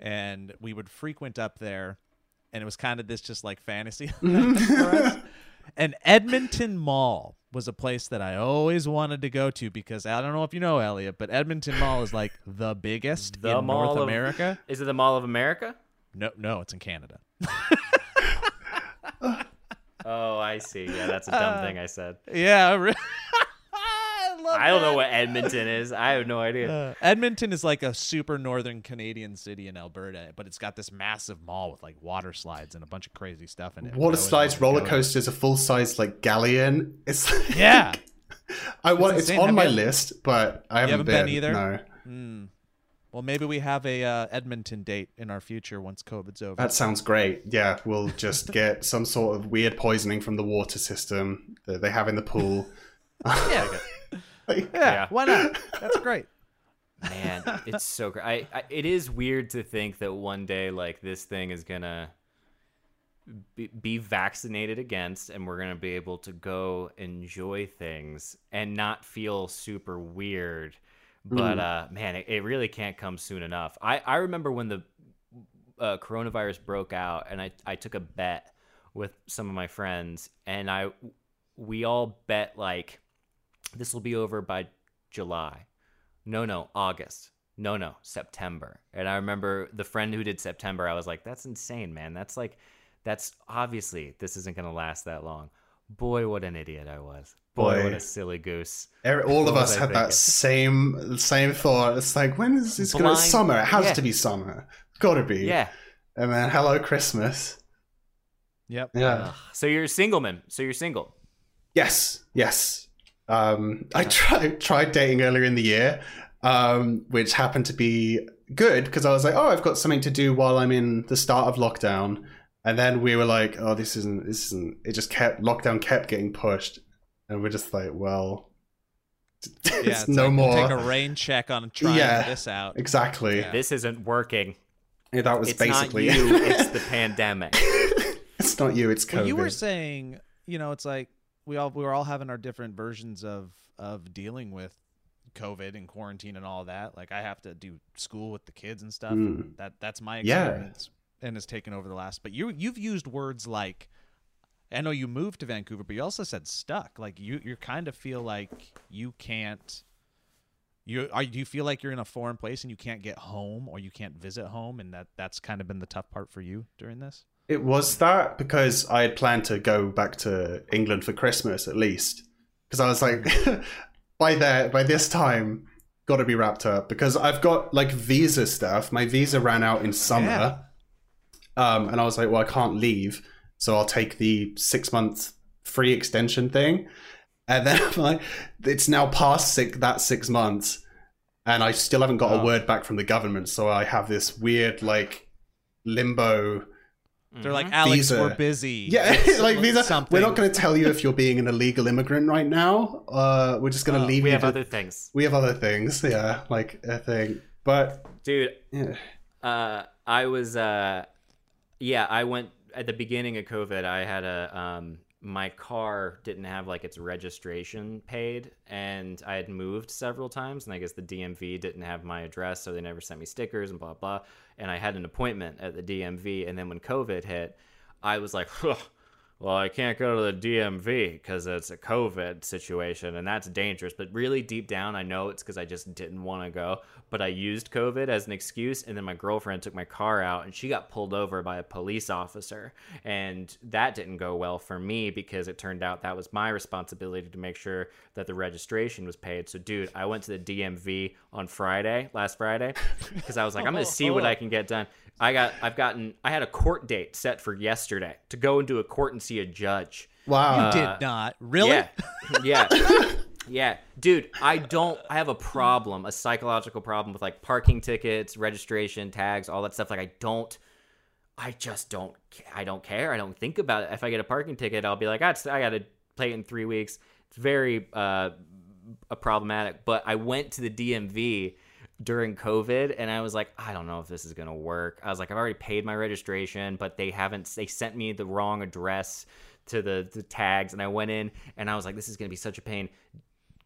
and we would frequent up there, and it was kind of this just like fantasy (laughs) (laughs) land for us. And Edmonton Mall was a place that I always wanted to go to because I don't know if you know Elliot, but Edmonton Mall is like (laughs) the biggest The in Mall North of- America. Is it the Mall of America? No, no, it's in Canada. Oh, I see. Yeah, that's a dumb uh, thing I said. Yeah, I re- I, love I don't know what Edmonton is. I have no idea. (laughs) Uh, Edmonton is like a super northern Canadian city in Alberta, but it's got this massive mall with like water slides and a bunch of crazy stuff in it. Water slides, wanted to go roller coasters, a full size like galleon. It's like, Yeah. (laughs) I want. It's, insane. on Have my you- list, but I haven't, haven't been been either? No, Hmm. Well, maybe we have a uh, Edmonton date in our future once COVID's over. that sounds great. Yeah, we'll just (laughs) get some sort of weird poisoning from the water system that they have in the pool. yeah. (laughs) Like, Yeah, Yeah. why not? (laughs) That's great. Man, it's so great. I, I it is weird to think that one day like this thing is gonna be, be vaccinated against, and we're gonna be able to go enjoy things and not feel super weird. But uh, man, it, it really can't come soon enough. I I remember when the uh, coronavirus broke out, and I I took a bet with some of my friends, and I we all bet like this will be over by July. No, no, August. No, no, September. And I remember the friend who did September, I was like, that's insane, man. That's like, that's obviously this isn't going to last that long. Boy, what an idiot I was. Boy, Boy. what a silly goose. every- all of What was us I had that same same thought. It's like, when is this going to Blind- summer? It has yeah. to be summer. Got to be. Yeah. And then, hello, Christmas. Yep. Yeah. Ugh. So you're a single, man. So you're single. Yes, yes. Um, I tried tried dating earlier in the year, um, which happened to be good because I was like, oh, I've got something to do while I'm in the start of lockdown. And then we were like, oh, this isn't this isn't. It just kept lockdown kept getting pushed, and we're just like, well, (laughs) Yeah, it's it's no like, more. Take a rain check on trying Yeah. this out. exactly. Yeah. This isn't working. Yeah, that was It's basically not you, it's the (laughs) pandemic. it's not you. It's COVID. Well, you were saying, you know, it's like we all we were all having our different versions of of dealing with COVID and quarantine and all that. Like I have to do school with the kids and stuff. Mm. And that that's my Yeah. experience and has taken over the last. But you you've used words like. I know you moved to Vancouver, but you also said stuck. Like you, you kind of feel like you can't. You are. Do you feel like you're in a foreign place and you can't get home or you can't visit home, and that that's kind of been the tough part for you during this? It was that because I had planned to go back to England for Christmas at least. Because I was like, (laughs) by there, by this time, got to be wrapped up. Because I've got like visa stuff. My visa ran out in summer, um, and I was like, well, I can't leave, so I'll take the six month free extension thing. And then (laughs) I'm like, it's now past six, that six months, and I still haven't got Oh. a word back from the government. So I have this weird like limbo They're like, Alex, Visa. we're busy. yeah, (laughs) like these are, something. we're not going to tell you if you're being an illegal immigrant right now. Uh, we're just going to Oh, leave we you. have to- other things. we have other things. Yeah, like a thing. But Dude, yeah, Uh, I was, uh, yeah, I went at the beginning of COVID. I had a, um, my car didn't have like its registration paid, and I had moved several times, and I guess the DMV didn't have my address, so they never sent me stickers and blah blah. And I had an appointment at the DMV, and then when COVID hit, I was like, "Huh, well, I can't go to the DMV because it's a COVID situation and that's dangerous. But really, deep down, I know it's because I just didn't want to go. But I used COVID as an excuse. And then my girlfriend took my car out and she got pulled over by a police officer. And that didn't go well for me because it turned out that was my responsibility to make sure that the registration was paid. So, dude, I went to the DMV on Friday, last Friday, because I was like, I'm going to see what I can get done. I got I've gotten I had a court date set for yesterday to go into a court and see a judge. wow. You Uh, did not. Really? Yeah. (laughs) Yeah. yeah. Dude, I don't I have a problem, a psychological problem with like parking tickets, registration, tags, all that stuff. Like I don't I just don't I don't care. I don't think about it. If I get a parking ticket, I'll be like, "Ah, I got to pay it in 3 weeks." It's very uh a problematic, but I went to the DMV during COVID and I was like, I don't know if this is going to work. I was like, I've already paid my registration, but they haven't, they sent me the wrong address to the, the tags. And I went in and I was like, this is going to be such a pain.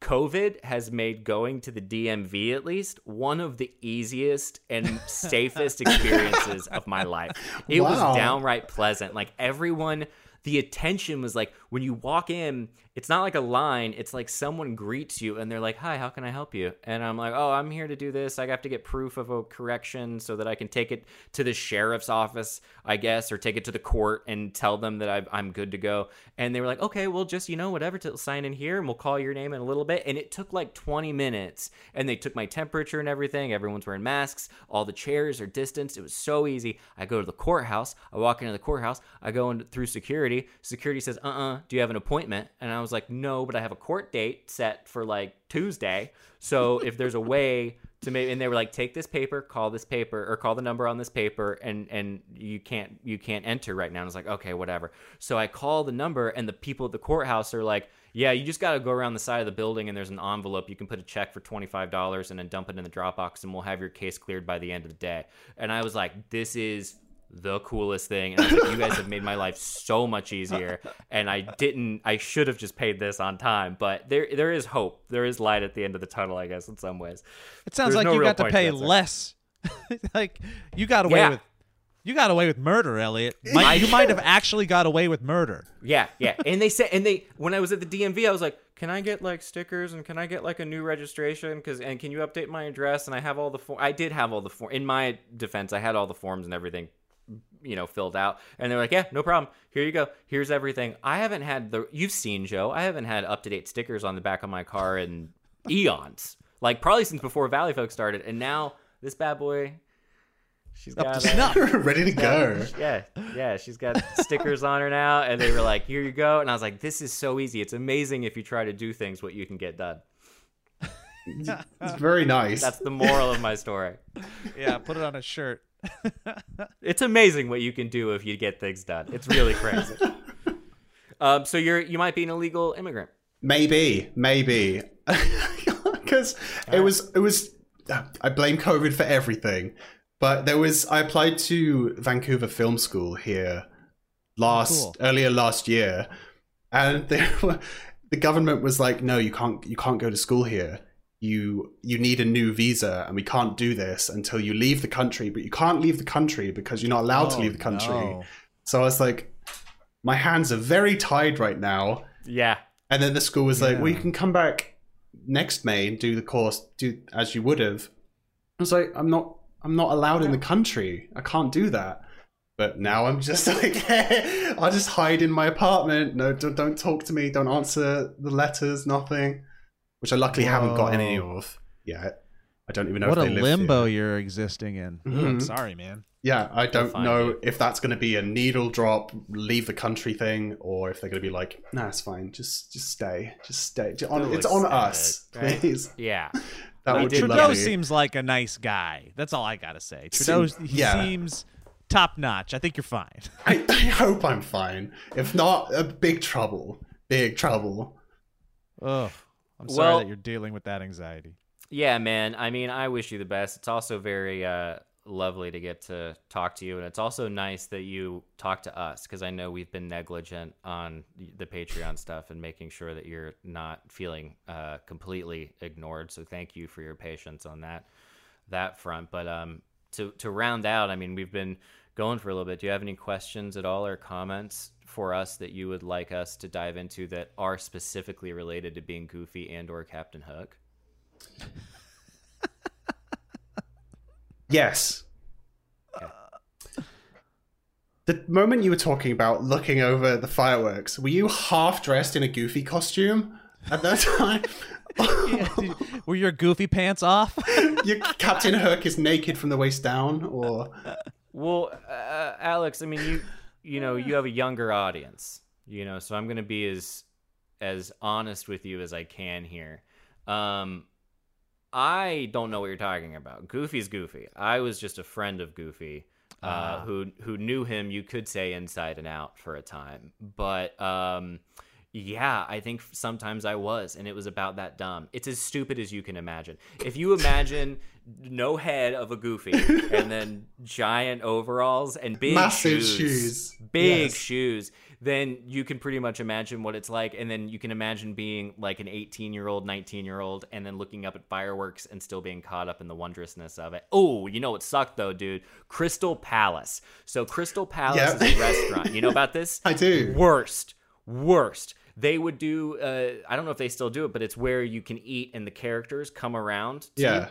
COVID has made going to the DMV at least one of the easiest and (laughs) safest experiences of my life. It Wow. was downright pleasant. Like everyone, the attention was like when you walk in, it's not like a line, it's like someone greets you and they're like, Hi, how can I help you? And I'm like, Oh, I'm here to do this. I have to get proof of a correction so that I can take it to the sheriff's office, I guess, or take it to the court and tell them that I've, I'm good to go. And they were like, Okay, well, just, you know, whatever, to sign in here and we'll call your name in a little bit. And it took like 20 minutes and they took my temperature and everything. Everyone's wearing masks, all the chairs are distanced. It was so easy. I go to the courthouse, I walk into the courthouse, I go in through security. Security says, Uh uh do you have an appointment? And I was like, No, but I have a court date set for like Tuesday. So (laughs) if there's a way to maybe and they were like take this paper call this paper or call the number on this paper and and you can't you can't enter right now. And i was like okay whatever. So i call the number and the people at the courthouse are like yeah you just got to go around the side of the building and there's an envelope. You can put a check for $25 and then dump it in the dropbox and we'll have your case cleared by the end of the day. And i was like this is the coolest thing and I was like, you guys have made my life so much easier and i didn't i should have just paid this on time but there there is hope there is light at the end of the tunnel i guess in some ways It sounds There's like no you got to point to pay less. (laughs) like you got away Yeah. with you got away with murder, Elliot. (laughs) Might, you might have (laughs) actually got away with murder. Yeah, yeah. And they said, and they when I was at the DMV, I was like, "Can I get like stickers and can I get like a new registration? Because and can you update my address?" And I have all the form. I did have all the form. In my defense, I had all the forms and everything, you know, filled out. And they're like, "Yeah, no problem. Here you go. Here's everything." I haven't had the. You've seen Joe. I haven't had up to date stickers on the back of my car in (laughs) eons. Like probably since before Valley Folk started. And now this bad boy. She's Up got to uh, snuff. (laughs) Ready to go. yeah, yeah, she's got stickers on her now, and they were like, "Here you go," and I was like, "This is so easy. It's amazing if you try to do things, what you can get done." It's very nice. That's the moral of my story. Yeah, put it on a shirt. (laughs) It's amazing what you can do if you get things done. It's really crazy. (laughs) um, so you're you might be an illegal immigrant. Maybe, maybe, (laughs) because it was it was. I blame COVID for everything, but there was. I applied to Vancouver Film School here last Cool. earlier last year, and they were, the government was like, "No, you can't. You can't go to school here. You you need a new visa, and we can't do this until you leave the country. But you can't leave the country because you're not allowed to Oh, leave the country." no. So I was like, "My hands are very tied right now." Yeah, And then the school was like, "Well, you can come back next May and do the course, do as you would have." I was like, "I'm not, I'm not allowed in the country. I can't do that." But now I'm just (laughs) like, I'll just hide in my apartment. No, don't, don't talk to me. Don't answer the letters. Nothing. Which I luckily haven't got any of yet. I don't even know What if a live limbo here. you're existing in. Ugh, Mhm. sorry, man. Yeah, I don't know you. if that's going to be a needle drop, leave the country thing, or if they're going to be like, "Nah, it's fine. Just, just stay. Just stay. Just on, it's on us, it, right? please." (laughs) yeah. (laughs) That We would did be Trudeau lovely. seems like a nice guy. That's all I gotta say. Trudeau, Seem- he yeah. seems top notch. I think you're fine. (laughs) I, I hope I'm fine. If not, a big trouble. Big trouble. Ugh. I'm sorry Well- that you're dealing with that anxiety. Yeah, man. I mean, I wish you the best. It's also very uh, lovely to get to talk to you, and it's also nice that you talk to us because I know we've been negligent on the Patreon stuff and making sure that you're not feeling uh, completely ignored. So thank you for your patience on that that front. But um, to to round out, I mean, we've been going for a little bit. Do you have any questions at all or comments for us that you would like us to dive into that are specifically related to being Goofy and or Captain Hook? Yes. The moment you were talking about looking over the fireworks, were you half dressed in a goofy costume at that time? (laughs) Were your goofy pants off? (laughs) Your Captain Hook is naked from the waist down, or (laughs) Well, uh, Alex, I mean, you you know, you have a younger audience, you know, so I'm going to be as as honest with you as I can here. Um I don't know what you're talking about. Goofy's Goofy. I was just a friend of Goofy. Uh, Ah. who who knew him you could say inside and out for a time but um yeah i think sometimes i was and it was about that dumb it's as stupid as you can imagine if you imagine no head of a goofy (laughs) and then giant overalls and big Massive shoes, shoes. big Yes. shoes then you can pretty much imagine what it's like and then you can imagine being like an 18 year old 19 year old and then looking up at fireworks and still being caught up in the wondrousness of it oh you know what sucked though dude crystal palace so crystal palace Yep. is a restaurant you know about this (laughs) I do. worst worst they would do uh, i don't know if they still do it but it's where you can eat and the characters come around to you yeah,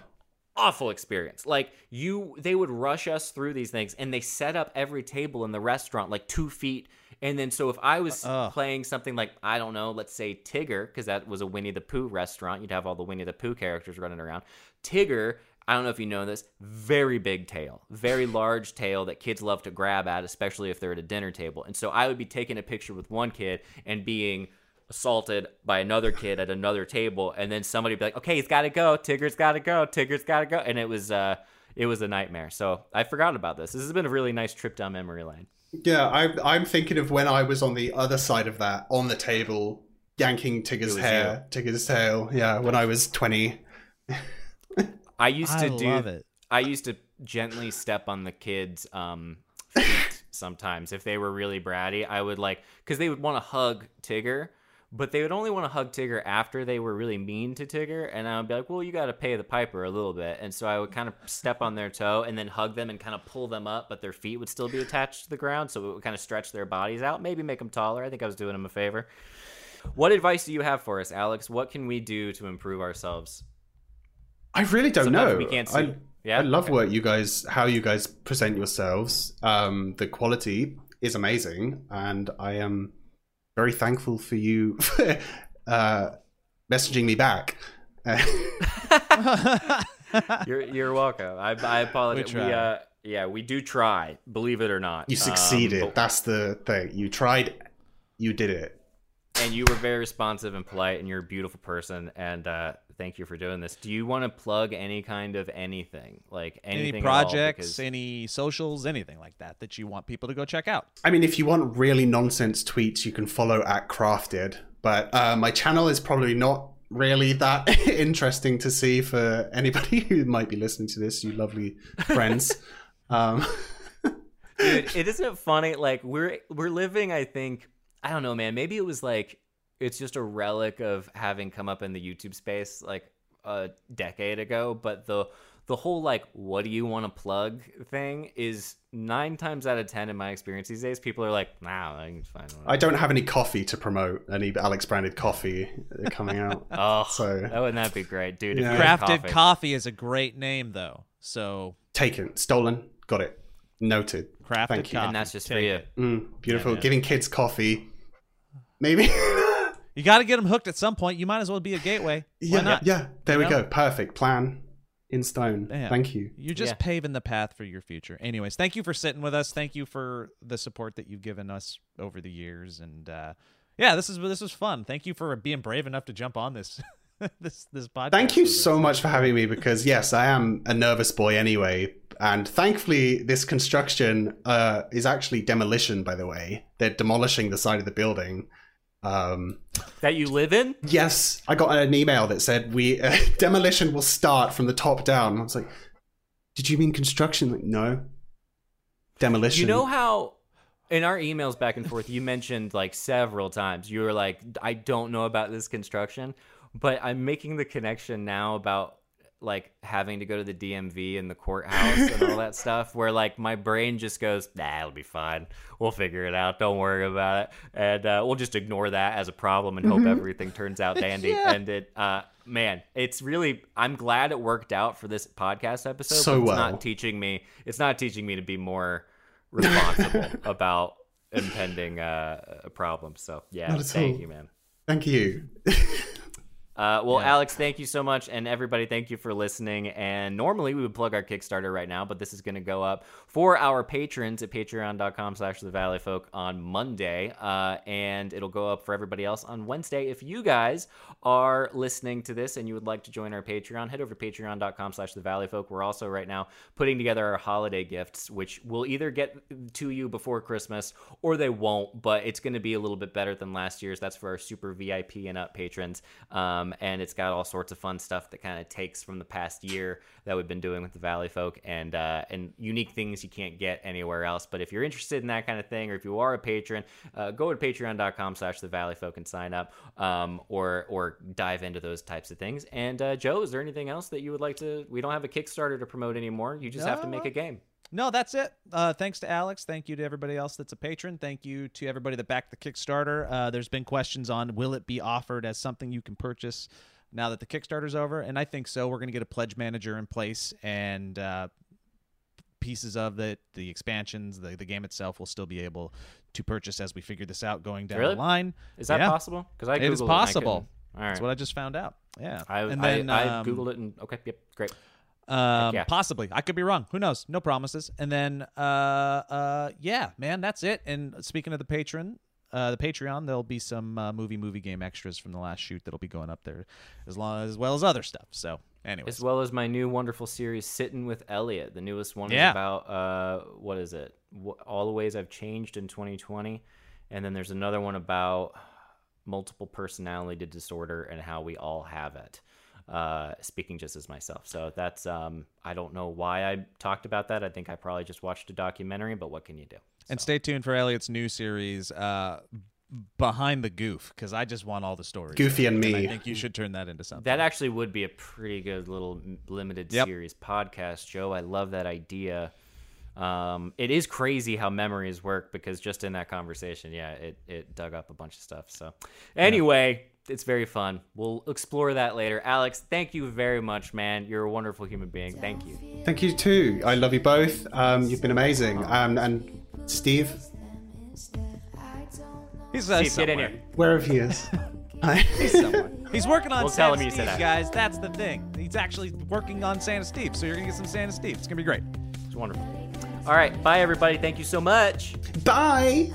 awful experience. Like you, they would rush us through these things, and they set up every table in the restaurant like two feet. And then, so if I was Ugh. playing something like I don't know, let's say Tigger, because that was a Winnie the Pooh restaurant, you'd have all the Winnie the Pooh characters running around. Tigger, I don't know if you know this, very big tail, very large tail that kids love to grab at, especially if they're at a dinner table. And so I would be taking a picture with one kid and being assaulted by another kid at another table, and then somebody be like, "Okay, he's got to go. Tigger's got to go. Tigger's got to go," and it was uh, it was a nightmare. So I forgot about this. This has been a really nice trip down memory lane. Yeah, I'm I'm thinking of when I was on the other side of that, on the table, yanking Tigger's was hair, Tigger's tail. Yeah, when I was twenty. (laughs) I used I to do. love it. I used to gently step on the kids' um, (laughs) feet sometimes if they were really bratty. I would like because they would want to hug Tigger, but they would only want to hug Tigger after they were really mean to Tigger, and I would be like, "Well, you got to pay the piper a little bit," and so I would kind of step on their toe and then hug them and kind of pull them up, but their feet would still be attached to the ground, so it would kind of stretch their bodies out, maybe make them taller. I think I was doing them a favor. What advice do you have for us, Alex? What can we do to improve ourselves? I really don't Sometimes know. we can't see. I, Yeah? I love Okay. what you guys, how you guys present yourselves. Um, the quality is amazing, and I am very thankful for you for, uh, messaging me back. (laughs) You're you're welcome. I I apologize. We We, uh yeah, we do try. Believe it or not, you Um, succeeded. but- That's the thing. You tried. You did it. and you were very responsive and polite, and you're a beautiful person. And uh, thank you for doing this. Do you want to plug any kind of anything, like anything? any projects, Because- any socials, anything like that that you want people to go check out. I mean, if you want really nonsense tweets, you can follow at Crafted. But uh, my channel is probably not really that (laughs) interesting to see for anybody (laughs) who might be listening to this, you lovely friends. (laughs) um, Dude, it isn't funny. Like we're we're living. I think I don't know, man. Maybe it was like it's just a relic of having come up in the YouTube space like a decade ago. But the the whole like, what do you want to plug thing is nine times out of ten in my experience these days. People are like, nah, I can find one. I don't have any coffee to promote, any Alex branded coffee coming out. (laughs) Oh, So- that wouldn't that be great, dude? Yeah. If Crafted coffee. coffee. is a great name, though. So Taken, stolen, got it. Noted. crafted Thank you. coffee, and that's just for you. Mm, beautiful. Yeah, man. Giving kids coffee. Maybe. (laughs) You got to get them hooked at some point. You might as well be a gateway. Why yeah, not? yeah. There You we know? go. Perfect plan in stone. Yeah. Thank you. You're just Yeah. paving the path for your future. Anyways, thank you for sitting with us. Thank you for the support that you've given us over the years. And uh, yeah, this is this was fun. Thank you for being brave enough to jump on this (laughs) this this podcast. Thank you so much for having me because yes, I am a nervous boy anyway, and thankfully this construction uh, is actually demolition. By the way, they're demolishing the side of the building. Um, that you live in. yes, I got an email that said we (laughs) uh, demolition will start from the top down. I was like, "Did you mean construction?" Like, no, demolition. You know how in our emails back and forth, you mentioned like several times you were like, I don't know about this construction, but I'm making the connection now about like having to go to the DMV and the courthouse and all that (laughs) stuff where like my brain just goes nah it'll be fine we'll figure it out don't worry about it and uh, we'll just ignore that as a problem and hope everything turns out (laughs) dandy Yeah. and it uh man it's really i'm glad it worked out for this podcast episode So it's well. not teaching me it's not teaching me to be more responsible (laughs) about impending uh problems so yeah thank all. you man Thank you. Uh, well, Yeah. Alex, thank you so much, and everybody, thank you for listening. And normally we would plug our Kickstarter right now, but this is going to go up for our patrons at Patreon.com/slash The Valley Folk on Monday, uh, and it'll go up for everybody else on Wednesday. If you guys are listening to this and you would like to join our Patreon, head over to Patreon.com/slash The Valley Folk. We're also right now putting together our holiday gifts, which will either get to you before Christmas or they won't, but it's going to be a little bit better than last year's. That's for our super VIP and up patrons. Um, and it's got all sorts of fun stuff that kind of takes from the past year that we've been doing with the Valley Folk and uh, and unique things you can't get anywhere else. But if you're interested in that kind of thing, or if you are a patron, uh, go to patreon.com slash the Valley Folk and sign up um, or or dive into those types of things. And uh, Joe, is there anything else that you would like to? We don't have a Kickstarter to promote anymore. You just have to make a game. No, that's it. Uh, thanks to Alex. Thank you to everybody else that's a patron. Thank you to everybody that backed the Kickstarter. Uh, there's been questions on will it be offered as something you can purchase now that the Kickstarter's over, and I think so. We're going to get a pledge manager in place, and uh, pieces of it, the expansions, the the game itself, will still be able to purchase as we figure this out going down Really? the line. Is that Yeah. possible? Because I It is Googled and I possible. couldn't- All right. That's what I just found out. Yeah, I, and then I, um, googled it and okay, yep, great. Um, yeah. possibly. I could be wrong. Who knows? No promises. And then, uh, uh, yeah, man, that's it. And speaking of the patron, uh, the Patreon, there'll be some uh, movie movie game extras from the last shoot that'll be going up there, as long as well as other stuff. So, anyways, as well as my new wonderful series, Sitting with Elliot. The newest one Yeah. is about uh, what is it? All the ways I've changed in 2020, and then there's another one about multiple personality disorder and how we all have it. Uh, speaking just as myself, so that's um, I don't know why I talked about that. I think I probably just watched a documentary, but what can you do? and So. stay tuned for Elliot's new series, uh, Behind the Goof, because I just want all the stories. Goofy and me. I think you should turn that into something. That actually would be a pretty good little limited Yep. series podcast, Joe. I love that idea. Um, it is crazy how memories work because just in that conversation, yeah, it, it dug up a bunch of stuff. So, anyway, it's very fun. We'll explore that later. Alex, thank you very much, man. You're a wonderful human being. Thank you. Thank you too. I love you both. Um, you've been amazing. Um, and Steve, He's uh, Steve, get in here. wherever he (laughs) is. He's somewhere. He's working on We'll Santa him you Steve, that. guys. That's the thing. He's actually working on Santa Steve, so you're gonna get some Santa Steve. It's gonna be great. It's wonderful. All right. Bye, everybody. Thank you so much. Bye.